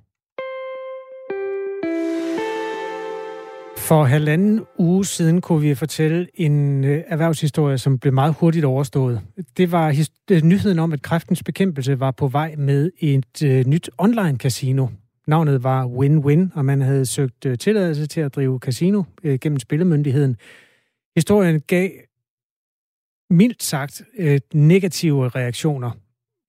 For halvanden uge siden kunne vi fortælle en øh, erhvervshistorie, som blev meget hurtigt overstået. Det var øh, nyheden om, at kræftens bekæmpelse var på vej med et øh, nyt online casino. Navnet var Win-Win, og man havde søgt tilladelse til at drive casino gennem spillemyndigheden. Historien gav mildt sagt negative reaktioner.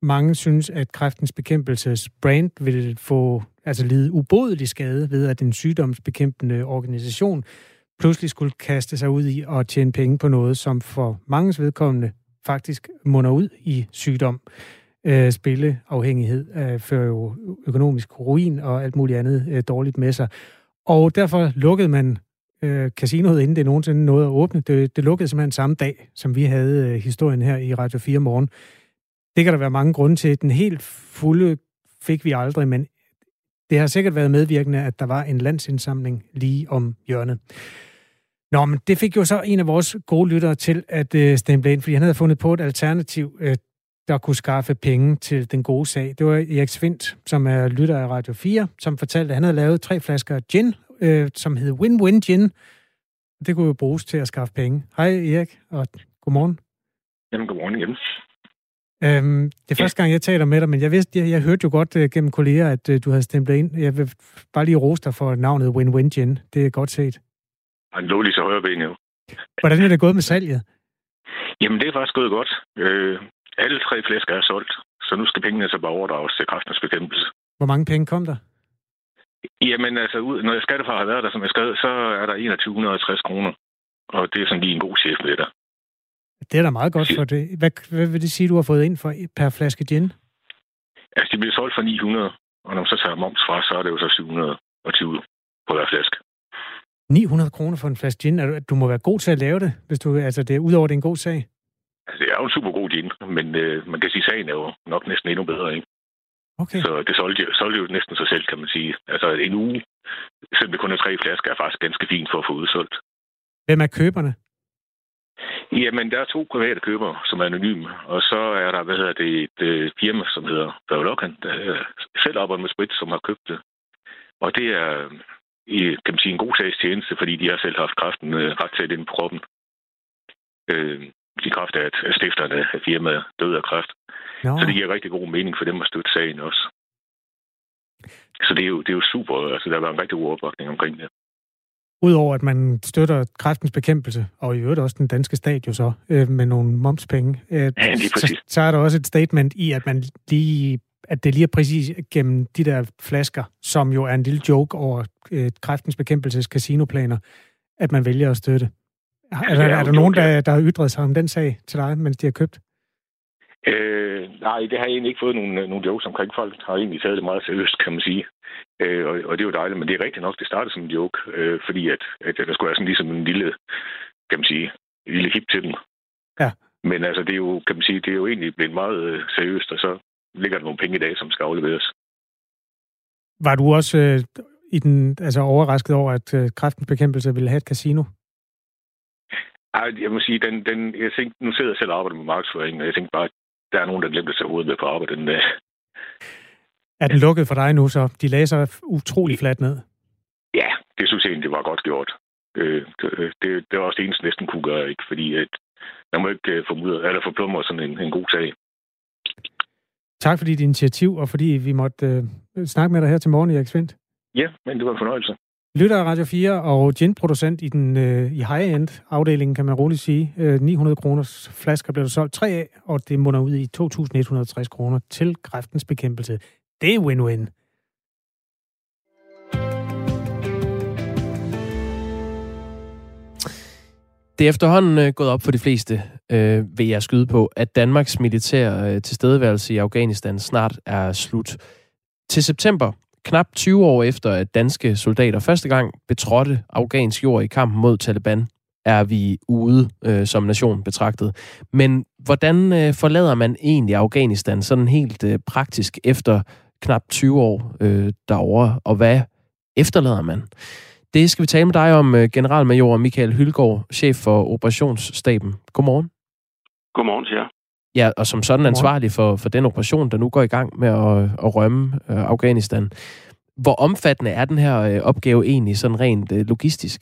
Mange synes, at kræftens bekæmpelses brand vil få altså lide ubodelig skade ved, at en sygdomsbekæmpende organisation pludselig skulle kaste sig ud i at tjene penge på noget, som for manges vedkommende faktisk munder ud i sygdom. Øh, spilleafhængighed øh, fører jo økonomisk ruin og alt muligt andet øh, dårligt med sig. Og derfor lukkede man øh, casinoet, inden det nogensinde nåede at åbne. Det, det lukkede simpelthen samme dag, som vi havde øh, historien her i Radio 4 morgen. Det kan der være mange grunde til. Den helt fulde fik vi aldrig, men det har sikkert været medvirkende, at der var en landsindsamling lige om hjørnet. Nå, men det fik jo så en af vores gode lyttere til at øh, stemme ind, fordi han havde fundet på et alternativ, øh, der kunne skaffe penge til den gode sag. Det var Erik Svindt, som er lytter af Radio 4, som fortalte, at han havde lavet tre flasker gin, øh, som hed Win-Win Gin. Det kunne jo bruges til at skaffe penge. Hej Erik, og godmorgen. Jamen, godmorgen igen. Øhm, det er første gang, jeg taler med dig, men jeg vidste, jeg, jeg hørte jo godt uh, gennem kolleger, at uh, du havde stemplet ind. Jeg vil bare lige rose dig for navnet Win-Win Gin. Det er godt set. Han lå lige så højre ben jo. Hvordan er det gået med salget? Jamen, det er faktisk gået godt. Øh, alle tre flæsker er solgt, så nu skal pengene så bare overdrages til kraftens bekæmpelse. Hvor mange penge kom der? Jamen, altså, når jeg skattefar har været der, som jeg skrev, så er der 2160 kroner. Og det er sådan lige en god chef med der. Det er da meget godt for det. Hvad, hvad vil det sige, du har fået ind for per flaske gin? Altså, det bliver solgt for 900, og når man så tager moms fra, så er det jo så 720 på hver flaske. 900 kroner for en flaske gin. Du må være god til at lave det, hvis du, altså det er udover det er en god sag. Altså, det er jo en super god gin, men øh, man kan sige, at sagen er jo nok næsten endnu bedre, ikke? Okay. Så det solgte, solgte jo næsten sig selv, kan man sige. Altså en uge, selvom det kun er tre flasker, er faktisk ganske fint for at få udsolgt. Hvem er køberne? Jamen, der er to private købere, som er anonyme, og så er der, hvad hedder det, et øh, firma, som hedder Pavlokan, der er selv arbejder med sprit, som har købt det. Og det er, i, kan man sige, en god sags tjeneste, fordi de har selv haft kraften øh, ret tæt ind på kroppen. Øh, de kraft af, at stifterne af firmaet døde af kræft. No. Så det giver rigtig god mening for dem at støtte sagen også. Så det er jo, det er jo super. Altså, der var en rigtig god opbakning omkring det. Udover at man støtter kræftens bekæmpelse, og i øvrigt også den danske stat jo så, øh, med nogle momspenge, øh, ja, så, så er der også et statement i, at man lige at det lige er præcis gennem de der flasker, som jo er en lille joke over øh, kræftens bekæmpelses casinoplaner, at man vælger at støtte. Er, der, er der nogen, der, der har ytret sig om den sag til dig, mens de har købt? Øh, nej, det har jeg egentlig ikke fået nogen, nogen jokes omkring. Folk har egentlig taget det meget seriøst, kan man sige. Øh, og, og det er jo dejligt, men det er rigtigt nok, det startede som en joke, øh, fordi at, at der skulle være sådan ligesom en lille, kan man sige, en lille hip til dem. Ja. Men altså, det er jo, kan man sige, det er jo egentlig blevet meget øh, seriøst, og så ligger der nogle penge i dag, som skal afleveres. Var du også øh, i den, altså overrasket over, at øh, kræftens bekæmpelse ville have et casino? Ej, jeg må sige, den, den, jeg tænkte, nu sidder jeg selv og arbejder med markedsføring, og jeg tænkte bare, der er nogen, der glemte at tage hovedet med på arbejde den dag. Er den lukket for dig nu så? De lagde sig utrolig fladt ned. Ja, det synes jeg egentlig, det var godt gjort. Øh, det, det, det var også det eneste, næsten kunne gøre, ikke? Fordi at man må ikke øh, formudre, eller forplumre sådan en, en god sag. Tak for dit initiativ, og fordi vi måtte øh, snakke med dig her til morgen, Erik Svendt. Ja, men det var en fornøjelse. Lytter af Radio 4 og ginproducent i den øh, i high-end afdelingen, kan man roligt sige. Øh, 900 kroners flasker blev der solgt tre af, og det munder ud i 2.160 kroner til kræftens bekæmpelse. Det er win-win. Det er efterhånden øh, gået op for de fleste, øh, vil jeg skyde på, at Danmarks militær øh, tilstedeværelse i Afghanistan snart er slut. Til september, knap 20 år efter at danske soldater første gang betrådte afghansk jord i kampen mod Taliban, er vi ude øh, som nation betragtet. Men hvordan øh, forlader man egentlig Afghanistan sådan helt øh, praktisk efter knap 20 år øh, derovre, og hvad efterlader man? Det skal vi tale med dig om, øh, generalmajor Michael Hylgaard, chef for operationsstaben. Godmorgen. Godmorgen til jer. Ja, og som sådan ansvarlig for, for den operation, der nu går i gang med at, at rømme øh, Afghanistan. Hvor omfattende er den her øh, opgave egentlig sådan rent øh, logistisk?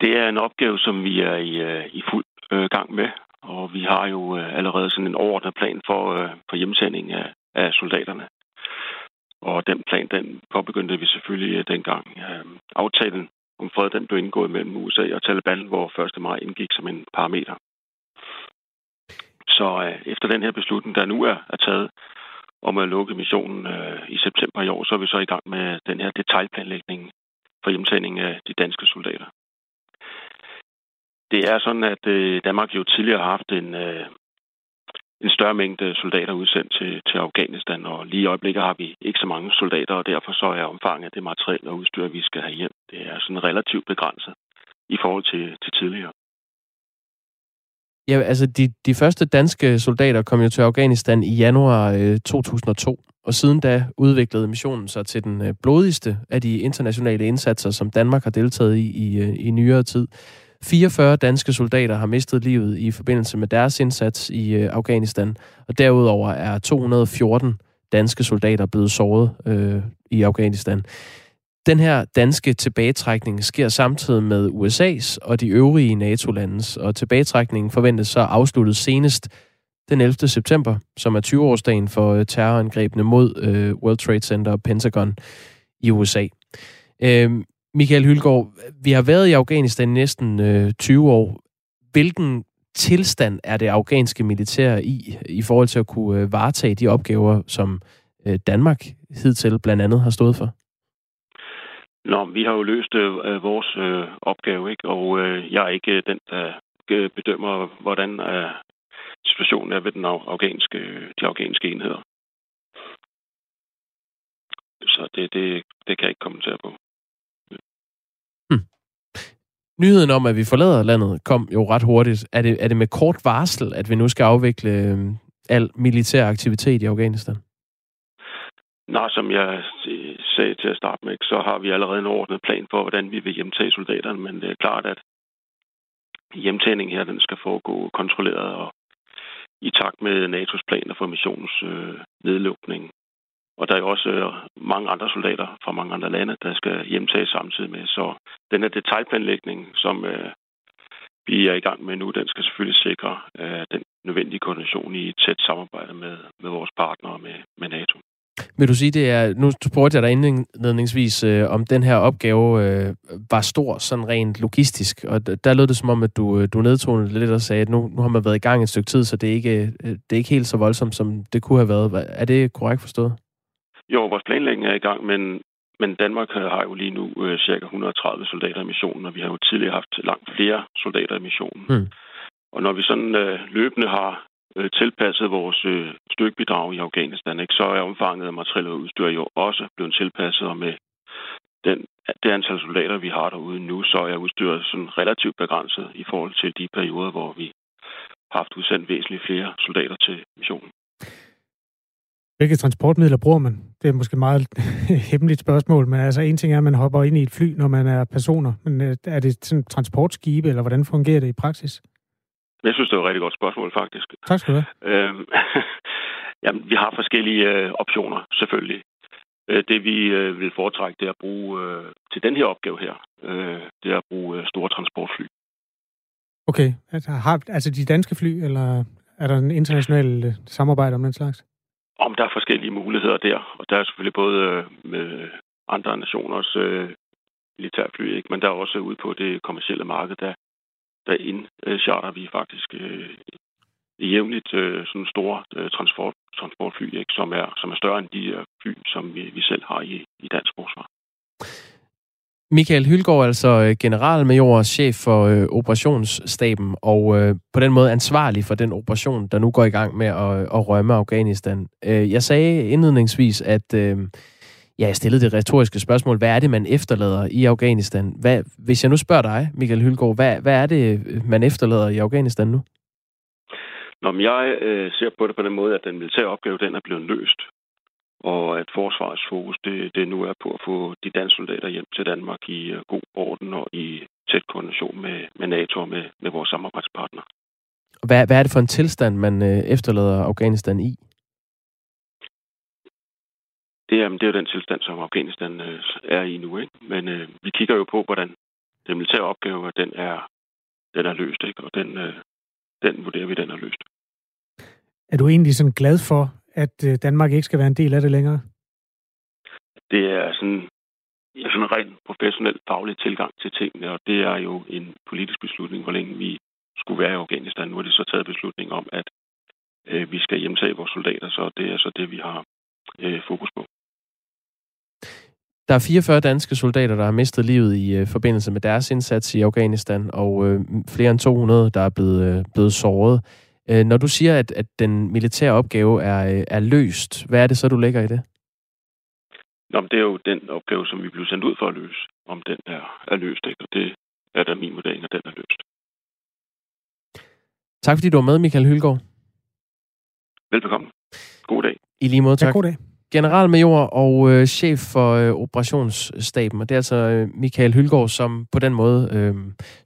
Det er en opgave, som vi er i, øh, i fuld øh, gang med, og vi har jo øh, allerede sådan en overordnet plan for, øh, for hjemsending af, af soldaterne. Og den plan, den påbegyndte vi selvfølgelig øh, dengang. Øh, aftalen om fred, den blev indgået mellem USA og Taliban, hvor 1. maj indgik som en parameter. Så øh, efter den her beslutning, der nu er, er taget om at lukke missionen øh, i september i år, så er vi så i gang med den her detaljplanlægning for hjemtagning af de danske soldater. Det er sådan, at øh, Danmark jo tidligere har haft en, øh, en større mængde soldater udsendt til, til Afghanistan, og lige i øjeblikket har vi ikke så mange soldater, og derfor så er omfanget af det materiel og udstyr, vi skal have hjem, det er sådan relativt begrænset i forhold til, til tidligere. Ja, altså de, de første danske soldater kom jo til Afghanistan i januar øh, 2002, og siden da udviklede missionen sig til den øh, blodigste af de internationale indsatser, som Danmark har deltaget i i, øh, i nyere tid. 44 danske soldater har mistet livet i forbindelse med deres indsats i øh, Afghanistan, og derudover er 214 danske soldater blevet såret øh, i Afghanistan. Den her danske tilbagetrækning sker samtidig med USA's og de øvrige NATO-landes, og tilbagetrækningen forventes så afsluttet senest den 11. september, som er 20-årsdagen for øh, terrorangrebene mod øh, World Trade Center og Pentagon i USA. Øh, Michael Hylgaard, vi har været i Afghanistan næsten øh, 20 år. Hvilken tilstand er det afghanske militær i, i forhold til at kunne øh, varetage de opgaver, som øh, Danmark hidtil blandt andet har stået for? Nå, vi har jo løst øh, øh, vores øh, opgave, ikke? og øh, jeg er ikke øh, den, der øh, bedømmer, hvordan øh, situationen er ved den afghanske, de afghanske enheder. Så det, det, det kan jeg ikke kommentere på. Hmm. Nyheden om, at vi forlader landet, kom jo ret hurtigt. Er det, er det med kort varsel, at vi nu skal afvikle øh, al militær aktivitet i Afghanistan? Nej, som jeg sagde til at starte med, så har vi allerede en ordnet plan for, hvordan vi vil hjemtage soldaterne, men det er klart, at hjemtagningen her, den skal foregå kontrolleret og i takt med NATO's planer for missionens øh, nedlukning. Og der er jo også øh, mange andre soldater fra mange andre lande, der skal hjemtages samtidig med. Så den her detaljplanlægning, som øh, vi er i gang med nu, den skal selvfølgelig sikre øh, den nødvendige koordination i et tæt samarbejde med, med vores partnere med, med NATO. Vil du sige, det er, nu spurgte jeg dig indledningsvis, øh, om den her opgave øh, var stor, sådan rent logistisk, og der lød det som om, at du, øh, du nedtonede lidt og sagde, at nu, nu har man været i gang et stykke tid, så det er, ikke, øh, det er ikke helt så voldsomt, som det kunne have været. Er det korrekt forstået? Jo, vores planlægning er i gang, men, men Danmark har jo lige nu øh, cirka 130 soldater i missionen, og vi har jo tidligere haft langt flere soldater i missionen. Mm. Og når vi sådan øh, løbende har øh, tilpasset vores øh, styrkebidrag i Afghanistan, ikke, så er omfanget af materiel og udstyr jo også blevet tilpasset, og med den, det antal soldater, vi har derude nu, så er udstyret sådan relativt begrænset i forhold til de perioder, hvor vi har haft udsendt væsentligt flere soldater til missionen. Hvilke transportmidler bruger man? Det er måske et meget hemmeligt spørgsmål, men altså en ting er, at man hopper ind i et fly, når man er personer. Men øh, er det sådan transportskibe, eller hvordan fungerer det i praksis? Jeg synes, det er et rigtig godt spørgsmål, faktisk. Tak skal du have. Øhm, jamen, vi har forskellige øh, optioner, selvfølgelig. Øh, det vi øh, vil foretrække, det er at bruge øh, til den her opgave her, øh, det er at bruge øh, store transportfly. Okay, altså, har, altså de danske fly, eller er der en international øh, samarbejde om den slags? Om der er forskellige muligheder der, og der er selvfølgelig både øh, med andre nationers øh, militærfly, ikke? men der er også ude på det kommercielle marked, der, der indcharter øh, vi faktisk øh, jævnligt øh, sådan store øh, transport, transportfly, ikke? Som, er, som er større end de øh, fly, som vi, vi selv har i, i dansk forsvar. Michael Hylgaard, altså øh, generalmajor og chef for øh, operationsstaben, og øh, på den måde ansvarlig for den operation, der nu går i gang med at, øh, at rømme Afghanistan. Øh, jeg sagde indledningsvis, at øh, ja, jeg stillede det retoriske spørgsmål, hvad er det, man efterlader i Afghanistan? Hvad, hvis jeg nu spørger dig, Michael Hylgaard, hvad, hvad er det, man efterlader i Afghanistan nu? Når jeg øh, ser på det på den måde, at den militære opgave den er blevet løst, og at forsvarets fokus det, det nu er på at få de danske soldater hjem til Danmark i uh, god orden og i tæt koordination med, med NATO og med, med vores samarbejdspartnere. Hvad, hvad er det for en tilstand, man øh, efterlader Afghanistan i? Det er, det er jo den tilstand, som Afghanistan øh, er i nu. Ikke? Men øh, vi kigger jo på, hvordan den militære opgave den er, den er løst, ikke? og den, øh, den vurderer vi, den er løst. Er du egentlig sådan glad for, at øh, Danmark ikke skal være en del af det længere? Det er sådan, ja, sådan en rent professionel faglig tilgang til tingene, og det er jo en politisk beslutning, hvor længe vi skulle være i Afghanistan. Nu er det så taget beslutning om, at øh, vi skal hjemtage vores soldater, så det er så det, vi har øh, fokus på. Der er 44 danske soldater, der har mistet livet i øh, forbindelse med deres indsats i Afghanistan, og øh, flere end 200, der er blevet, øh, blevet såret. Øh, når du siger, at, at den militære opgave er, øh, er løst, hvad er det så, du lægger i det? Nå, men det er jo den opgave, som vi blev sendt ud for at løse, om den er, er løst, ikke? og det er da min vurdering, at den er løst. Tak fordi du var med, Michael Hylgaard. Velbekomme. God dag. I lige måde, tak. Ja, god dag. Generalmajor og øh, chef for øh, operationsstaben, og det er altså øh, Michael Hylgaard, som på den måde øh,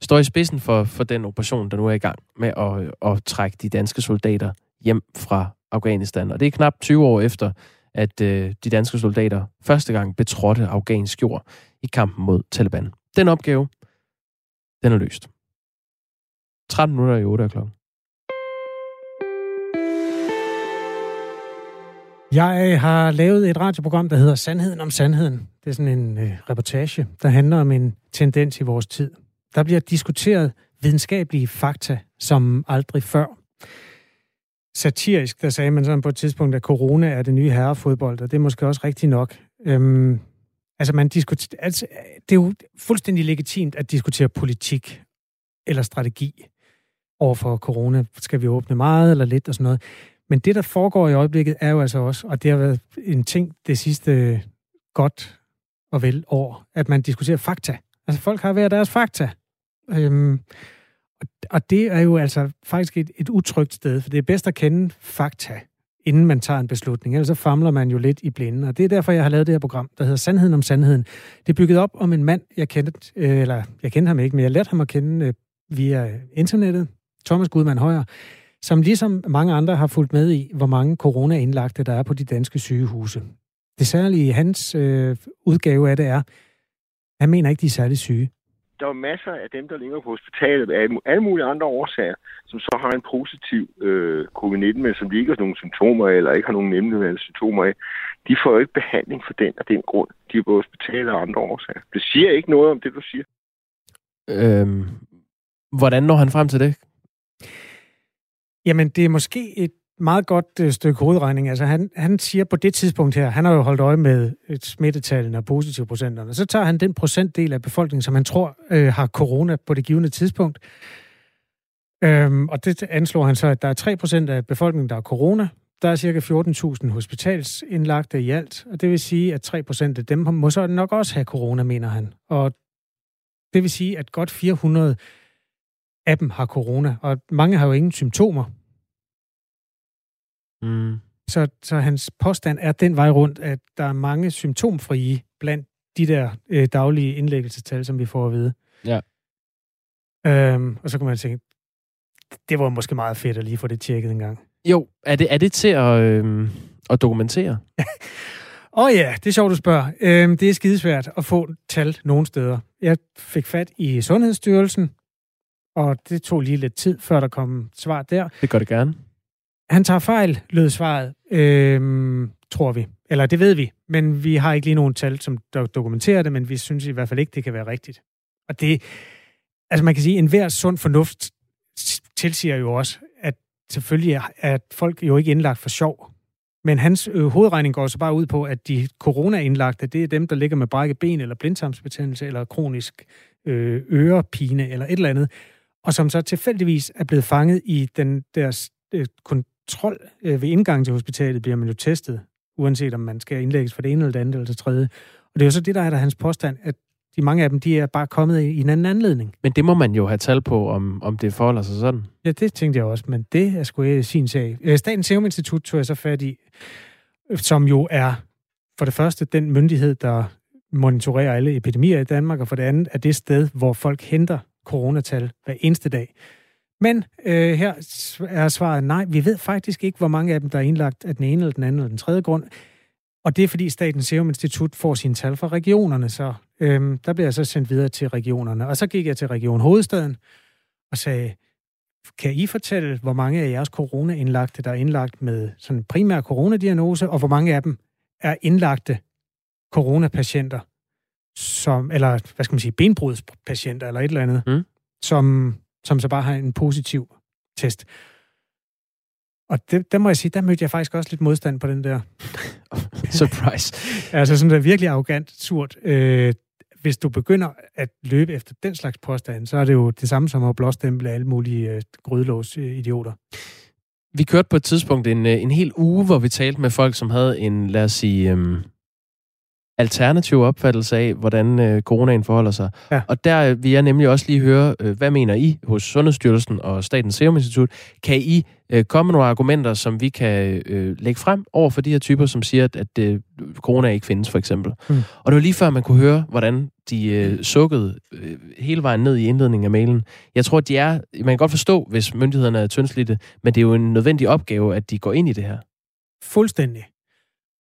står i spidsen for, for den operation, der nu er i gang med at, øh, at trække de danske soldater hjem fra Afghanistan. Og det er knap 20 år efter, at øh, de danske soldater første gang betrådte afghansk jord i kampen mod Taliban. Den opgave, den er løst. 13 minutter i 8 klokken. Jeg øh, har lavet et radioprogram, der hedder Sandheden om Sandheden. Det er sådan en øh, reportage, der handler om en tendens i vores tid. Der bliver diskuteret videnskabelige fakta som aldrig før. Satirisk, der sagde man sådan på et tidspunkt, at corona er det nye herrefodbold, og det er måske også rigtigt nok. Øhm, altså, man diskuterer, altså, det er jo fuldstændig legitimt at diskutere politik eller strategi over for corona. Skal vi åbne meget eller lidt og sådan noget. Men det, der foregår i øjeblikket, er jo altså også, og det har været en ting det sidste godt og vel år, at man diskuterer fakta. Altså folk har hver deres fakta. Øhm, og det er jo altså faktisk et, et utrygt sted, for det er bedst at kende fakta, inden man tager en beslutning. Ellers så famler man jo lidt i blinden. Og det er derfor, jeg har lavet det her program, der hedder Sandheden om Sandheden. Det er bygget op om en mand, jeg kendte, øh, eller jeg kendte ham ikke, men jeg lærte ham at kende øh, via internettet. Thomas Gudmann Højer som ligesom mange andre har fulgt med i, hvor mange corona-indlagte der er på de danske sygehuse. Det særlige i hans øh, udgave af det er, han mener ikke, de er særlig syge. Der er masser af dem, der ligger på hospitalet af alle mulige andre årsager, som så har en positiv øh, covid-19, men som ikke har nogen symptomer eller ikke har nogen nemme symptomer af. De får jo ikke behandling for den og den grund. De er på hospitalet af andre årsager. Det siger ikke noget om det, du siger. Øhm, hvordan når han frem til det? Jamen, det er måske et meget godt øh, stykke hovedregning. Altså, han, han siger på det tidspunkt her, han har jo holdt øje med smittetallene og positivprocenterne, så tager han den procentdel af befolkningen, som han tror øh, har corona på det givende tidspunkt. Øhm, og det anslår han så, at der er 3% af befolkningen, der har corona. Der er cirka 14.000 hospitalsindlagte i alt, og det vil sige, at 3% af dem må så nok også have corona, mener han. Og det vil sige, at godt 400 af dem har corona, og mange har jo ingen symptomer. Mm. Så, så hans påstand er den vej rundt, at der er mange symptomfrie blandt de der øh, daglige indlæggelsestal, som vi får at vide. Ja. Øhm, og så kan man tænke, det var måske meget fedt at lige få det tjekket en gang. Jo, er det, er det til at, øh, at dokumentere? Åh oh ja, det er sjovt, du spørger. Øhm, det er skidesvært at få tal nogen steder. Jeg fik fat i Sundhedsstyrelsen, og det tog lige lidt tid, før der kom svar der. Det gør det gerne. Han tager fejl, lød svaret, øhm, tror vi. Eller det ved vi, men vi har ikke lige nogen tal, som dokumenterer det, men vi synes i hvert fald ikke, det kan være rigtigt. Og det, altså man kan sige, en hver sund fornuft tilsiger jo også, at selvfølgelig er at folk jo ikke indlagt for sjov. Men hans øh, hovedregning går så bare ud på, at de corona-indlagte, det er dem, der ligger med brækket ben, eller blindtarmsbetændelse, eller kronisk øh, ørepine, eller et eller andet, og som så tilfældigvis er blevet fanget i den der øh, kontrol øh, ved indgangen til hospitalet, bliver man jo testet, uanset om man skal indlægges for det ene eller det andet eller det tredje. Og det er jo så det, der er der hans påstand, at de mange af dem, de er bare kommet i en anden anledning. Men det må man jo have tal på, om, om det forholder sig sådan. Ja, det tænkte jeg også, men det er sgu ikke sin sag. Øh, Statens Serum Institut tog jeg så fat i, som jo er for det første den myndighed, der monitorerer alle epidemier i Danmark, og for det andet er det sted, hvor folk henter coronatal hver eneste dag. Men øh, her er svaret nej. Vi ved faktisk ikke, hvor mange af dem, der er indlagt af den ene eller den anden eller den tredje grund. Og det er, fordi Statens Serum Institut får sine tal fra regionerne, så øhm, der bliver jeg så sendt videre til regionerne. Og så gik jeg til Region Hovedstaden og sagde, kan I fortælle, hvor mange af jeres corona-indlagte, der er indlagt med sådan en primær coronadiagnose, og hvor mange af dem er indlagte coronapatienter, som, eller hvad skal man sige, benbrudspatienter eller et eller andet, mm. som, som så bare har en positiv test. Og det, der må jeg sige, der mødte jeg faktisk også lidt modstand på den der. Surprise. altså sådan der virkelig arrogant, surt. Øh, hvis du begynder at løbe efter den slags påstand, så er det jo det samme som at blåstemple alle mulige øh, grødlås øh, idioter. Vi kørte på et tidspunkt en, øh, en hel uge, hvor vi talte med folk, som havde en, lad os sige, øh, alternativ opfattelse af, hvordan øh, coronaen forholder sig. Ja. Og der vil jeg nemlig også lige høre, øh, hvad mener I hos Sundhedsstyrelsen og Statens Serum Institut? Kan I øh, komme med nogle argumenter, som vi kan øh, lægge frem over for de her typer, som siger, at, at øh, corona ikke findes, for eksempel? Mm. Og det var lige før, man kunne høre, hvordan de øh, sukkede øh, hele vejen ned i indledningen af mailen. Jeg tror, de er... Man kan godt forstå, hvis myndighederne er tyndslidte, men det er jo en nødvendig opgave, at de går ind i det her. Fuldstændig.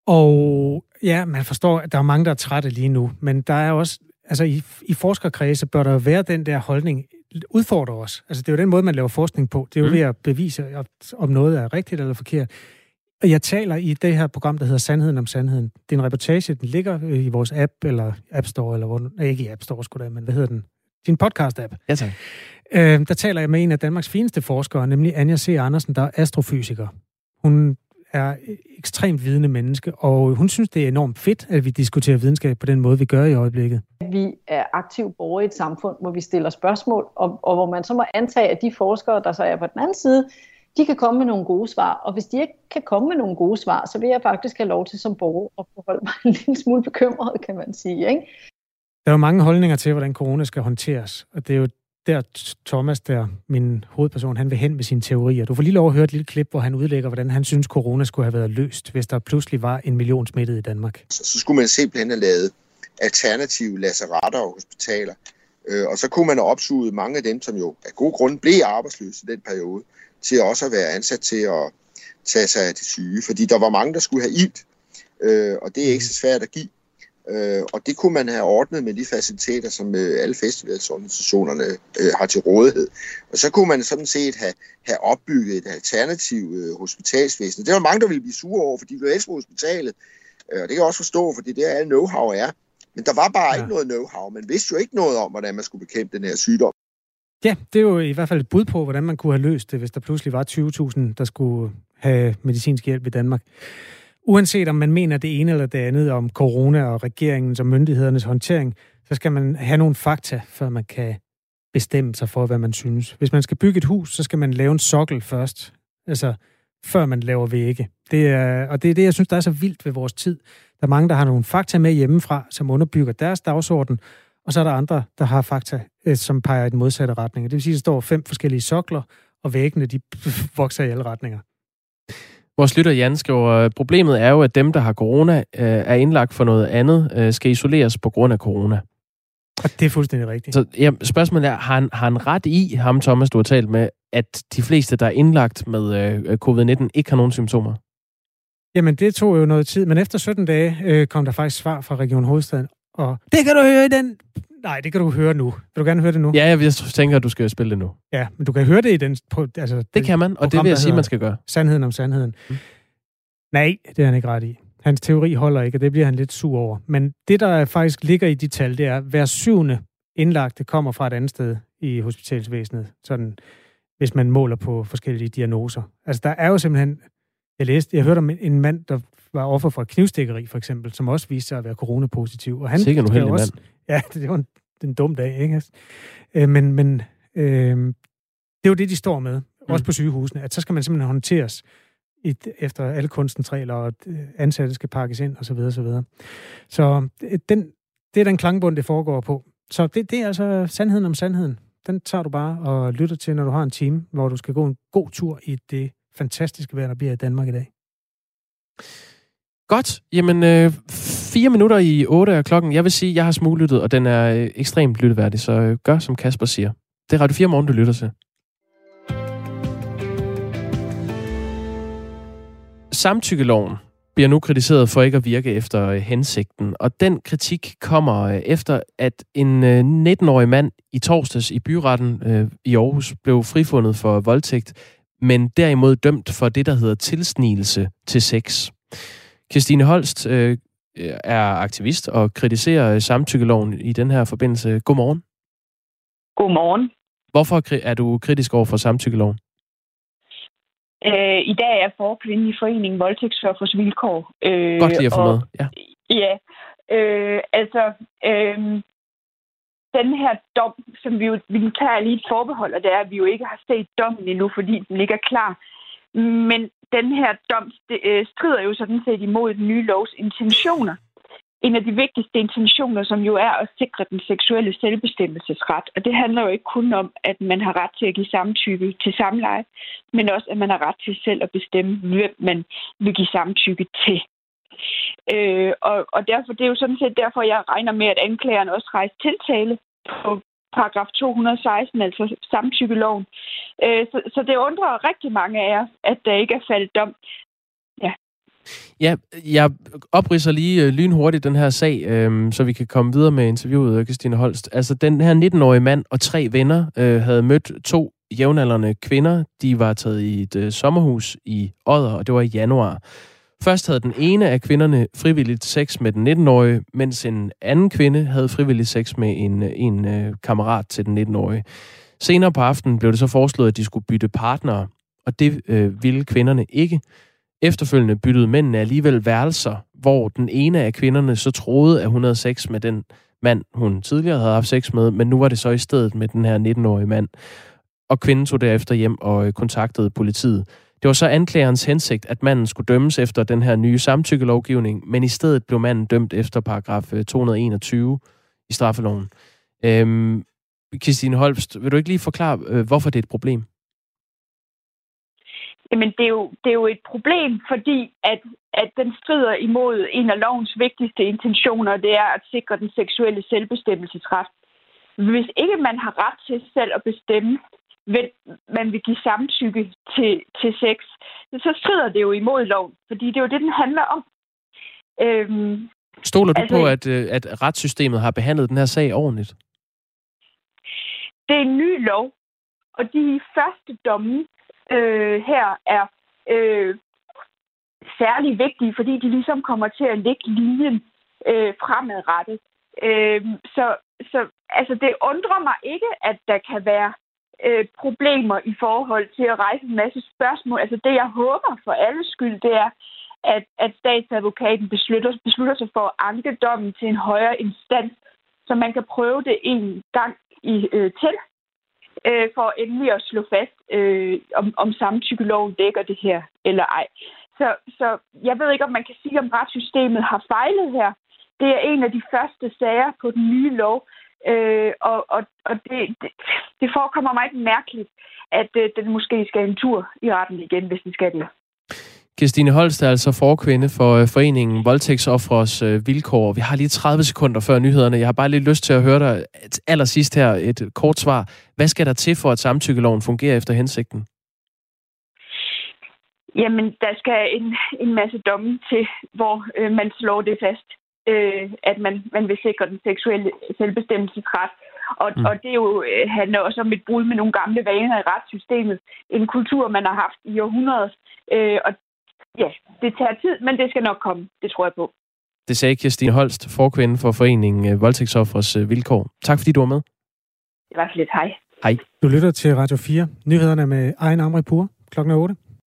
Og ja, man forstår, at der er mange, der er trætte lige nu, men der er også, altså i, i forskerkredse bør der være den der holdning, udfordrer os. Altså det er jo den måde, man laver forskning på. Det er jo mm. ved at bevise, om noget er rigtigt eller forkert. Og jeg taler i det her program, der hedder Sandheden om Sandheden. Det er en reportage, den ligger i vores app, eller App Store, eller hvor den, ikke i App Store, skulle det, men hvad hedder den? Din podcast-app. Ja, tak. Øh, der taler jeg med en af Danmarks fineste forskere, nemlig Anja C. Andersen, der er astrofysiker. Hun er ekstremt vidende menneske, og hun synes, det er enormt fedt, at vi diskuterer videnskab på den måde, vi gør i øjeblikket. Vi er aktive borgere i et samfund, hvor vi stiller spørgsmål, og, og hvor man så må antage, at de forskere, der så er på den anden side, de kan komme med nogle gode svar. Og hvis de ikke kan komme med nogle gode svar, så vil jeg faktisk have lov til som borger at forholde mig en lille smule bekymret, kan man sige. Ikke? Der er jo mange holdninger til, hvordan corona skal håndteres, og det er jo der Thomas, der min hovedperson, han vil hen med sine teorier. Du får lige lov at høre et lille klip, hvor han udlægger, hvordan han synes, corona skulle have været løst, hvis der pludselig var en million smittede i Danmark. Så, så skulle man simpelthen have lavet alternative lasseretter og hospitaler. Øh, og så kunne man have opsuget mange af dem, som jo af god grund blev arbejdsløse i den periode, til også at være ansat til at tage sig af de syge. Fordi der var mange, der skulle have ilt, øh, og det er ikke så svært at give. Øh, og det kunne man have ordnet med de faciliteter, som øh, alle festivalsorganisationerne øh, har til rådighed. Og så kunne man sådan set have, have opbygget et alternativ øh, hospitalsvæsen. Det var mange, der ville blive sure over, fordi de ville elske hospitalet. Øh, og det kan jeg også forstå, fordi det er alle know-how er. Men der var bare ja. ikke noget know-how. Man vidste jo ikke noget om, hvordan man skulle bekæmpe den her sygdom. Ja, det er jo i hvert fald et bud på, hvordan man kunne have løst det, hvis der pludselig var 20.000, der skulle have medicinsk hjælp i Danmark. Uanset om man mener det ene eller det andet om corona og regeringens og myndighedernes håndtering, så skal man have nogle fakta, før man kan bestemme sig for, hvad man synes. Hvis man skal bygge et hus, så skal man lave en sokkel først. Altså, før man laver vægge. Det er, og det er det, jeg synes, der er så vildt ved vores tid. Der er mange, der har nogle fakta med hjemmefra, som underbygger deres dagsorden, og så er der andre, der har fakta, øh, som peger i den modsatte retning. Det vil sige, at der står fem forskellige sokler, og væggene de vokser i alle retninger. Vores lytter Jan skriver, problemet er jo, at dem, der har corona, øh, er indlagt for noget andet, øh, skal isoleres på grund af corona. Og det er fuldstændig rigtigt. Så ja, spørgsmålet er, har han, har han ret i, ham Thomas, du har talt med, at de fleste, der er indlagt med øh, covid-19, ikke har nogen symptomer? Jamen, det tog jo noget tid, men efter 17 dage øh, kom der faktisk svar fra Region Hovedstaden, og det kan du høre i den... Nej, det kan du høre nu. Vil du gerne høre det nu? Ja, jeg tænker, at du skal spille det nu. Ja, men du kan høre det i den... På, altså, det den kan man, og det vil jeg sige, man skal gøre. Sandheden om sandheden. Mm. Nej, det er han ikke ret i. Hans teori holder ikke, og det bliver han lidt sur over. Men det, der faktisk ligger i de tal, det er, at hver syvende indlagte kommer fra et andet sted i hospitalsvæsenet, sådan, hvis man måler på forskellige diagnoser. Altså, der er jo simpelthen... Jeg læste, jeg hørte om en mand, der var offer for knivstikkeri, for eksempel, som også viste sig at være coronapositiv. Og han Sikkert en også, mand. Ja, det var en, en dum dag, ikke? Øh, men men øh, det er jo det, de står med, mm. også på sygehusene, at så skal man simpelthen håndteres et, efter alle kunstens regler, og øh, ansatte skal pakkes ind, osv. Så, så, så øh, den, det er den klangbund, det foregår på. Så det, det er altså sandheden om sandheden. Den tager du bare og lytter til, når du har en time, hvor du skal gå en god tur i det fantastiske vejr, der bliver i Danmark i dag. Godt. Jamen, øh, fire minutter i otte er klokken. Jeg vil sige, jeg har smuglyttet, og den er øh, ekstremt lytteværdig, så øh, gør, som Kasper siger. Det er Radio 4 morgen, du lytter til. Samtykkeloven bliver nu kritiseret for ikke at virke efter øh, hensigten, og den kritik kommer øh, efter, at en øh, 19-årig mand i torsdags i byretten øh, i Aarhus blev frifundet for voldtægt, men derimod dømt for det, der hedder tilsnigelse til sex. Christine Holst øh, er aktivist og kritiserer samtykkeloven i den her forbindelse. Godmorgen. Godmorgen. Hvorfor er du kritisk over for samtykkeloven? Øh, I dag er jeg forkvinde i foreningen Voldtægtsførfers Vilkår. Øh, Godt lige at få og, med. Ja. Ja. Øh, altså, øh, den her dom, som vi jo vi tager lige et forbehold, og det er, at vi jo ikke har set dommen endnu, fordi den ikke er klar. Men den her dom øh, strider jo sådan set imod den nye lovs intentioner. En af de vigtigste intentioner, som jo er at sikre den seksuelle selvbestemmelsesret. Og det handler jo ikke kun om, at man har ret til at give samtykke til samleje, men også, at man har ret til selv at bestemme, hvem man vil give samtykke til. Øh, og, og derfor, det er jo sådan set derfor, jeg regner med, at anklageren også rejser tiltale på paragraf 216, altså samtykkeloven. Øh, så, så det undrer rigtig mange af jer, at der ikke er faldet dom. Ja. Ja, jeg opridser lige øh, lynhurtigt den her sag, øh, så vi kan komme videre med interviewet, øh, Christine Holst. Altså, den her 19-årige mand og tre venner øh, havde mødt to jævnaldrende kvinder. De var taget i et øh, sommerhus i Odder, og det var i januar. Først havde den ene af kvinderne frivilligt sex med den 19-årige, mens en anden kvinde havde frivilligt sex med en, en øh, kammerat til den 19-årige. Senere på aftenen blev det så foreslået, at de skulle bytte partnere, og det øh, ville kvinderne ikke. Efterfølgende byttede mændene alligevel værelser, hvor den ene af kvinderne så troede, at hun havde sex med den mand, hun tidligere havde haft sex med, men nu var det så i stedet med den her 19-årige mand. Og kvinden tog derefter hjem og øh, kontaktede politiet. Det var så anklagerens hensigt, at manden skulle dømmes efter den her nye samtykkelovgivning, men i stedet blev manden dømt efter paragraf øh, 221 i straffeloven. Øhm, Christine Holst, vil du ikke lige forklare, øh, hvorfor det er et problem? Jamen, det er jo, det er jo et problem, fordi at, at den strider imod en af lovens vigtigste intentioner, det er at sikre den seksuelle selvbestemmelsesret. Hvis ikke man har ret til selv at bestemme, vil, man vil give samtykke til, til sex, så strider det jo imod loven, fordi det er jo det, den handler om. Øhm, Stoler du altså, på, at, øh, at retssystemet har behandlet den her sag ordentligt? Det er en ny lov, og de første domme øh, her er øh, særlig vigtige, fordi de ligesom kommer til at lægge linjen øh, fremadrettet. Øh, så, så altså, det undrer mig ikke, at der kan være øh, problemer i forhold til at rejse en masse spørgsmål. Altså det, jeg håber for alles skyld, det er, at, at statsadvokaten beslutter, beslutter sig for at anke dommen til en højere instans, så man kan prøve det en gang i, øh, til, øh, for endelig at slå fast, øh, om, om samtykkeloven dækker det her eller ej. Så, så jeg ved ikke, om man kan sige, om retssystemet har fejlet her. Det er en af de første sager på den nye lov, Øh, og og, og det, det, det forekommer mig ikke mærkeligt, at øh, den måske skal en tur i retten igen, hvis den skal det. Kirstine Holst er altså forkvinde for øh, foreningen Voldtægtsoffres øh, Vilkår. Vi har lige 30 sekunder før nyhederne. Jeg har bare lige lyst til at høre dig allersidst her et kort svar. Hvad skal der til for, at samtykkeloven fungerer efter hensigten? Jamen, der skal en, en masse domme til, hvor øh, man slår det fast, øh, at man, man vil sikre den seksuelle selvbestemmelsesret. Og, mm. og det er jo, øh, handler også om et brud med nogle gamle vaner i retssystemet. En kultur, man har haft i århundreder. Øh, og ja, det tager tid, men det skal nok komme. Det tror jeg på. Det sagde Kirstine Holst, forkvinde for foreningen øh, Voldtægtsoffers øh, Vilkår. Tak fordi du var med. Det var lidt hej. Hej. Du lytter til Radio 4. Nyhederne med Ejn Amri Pur klokken 8.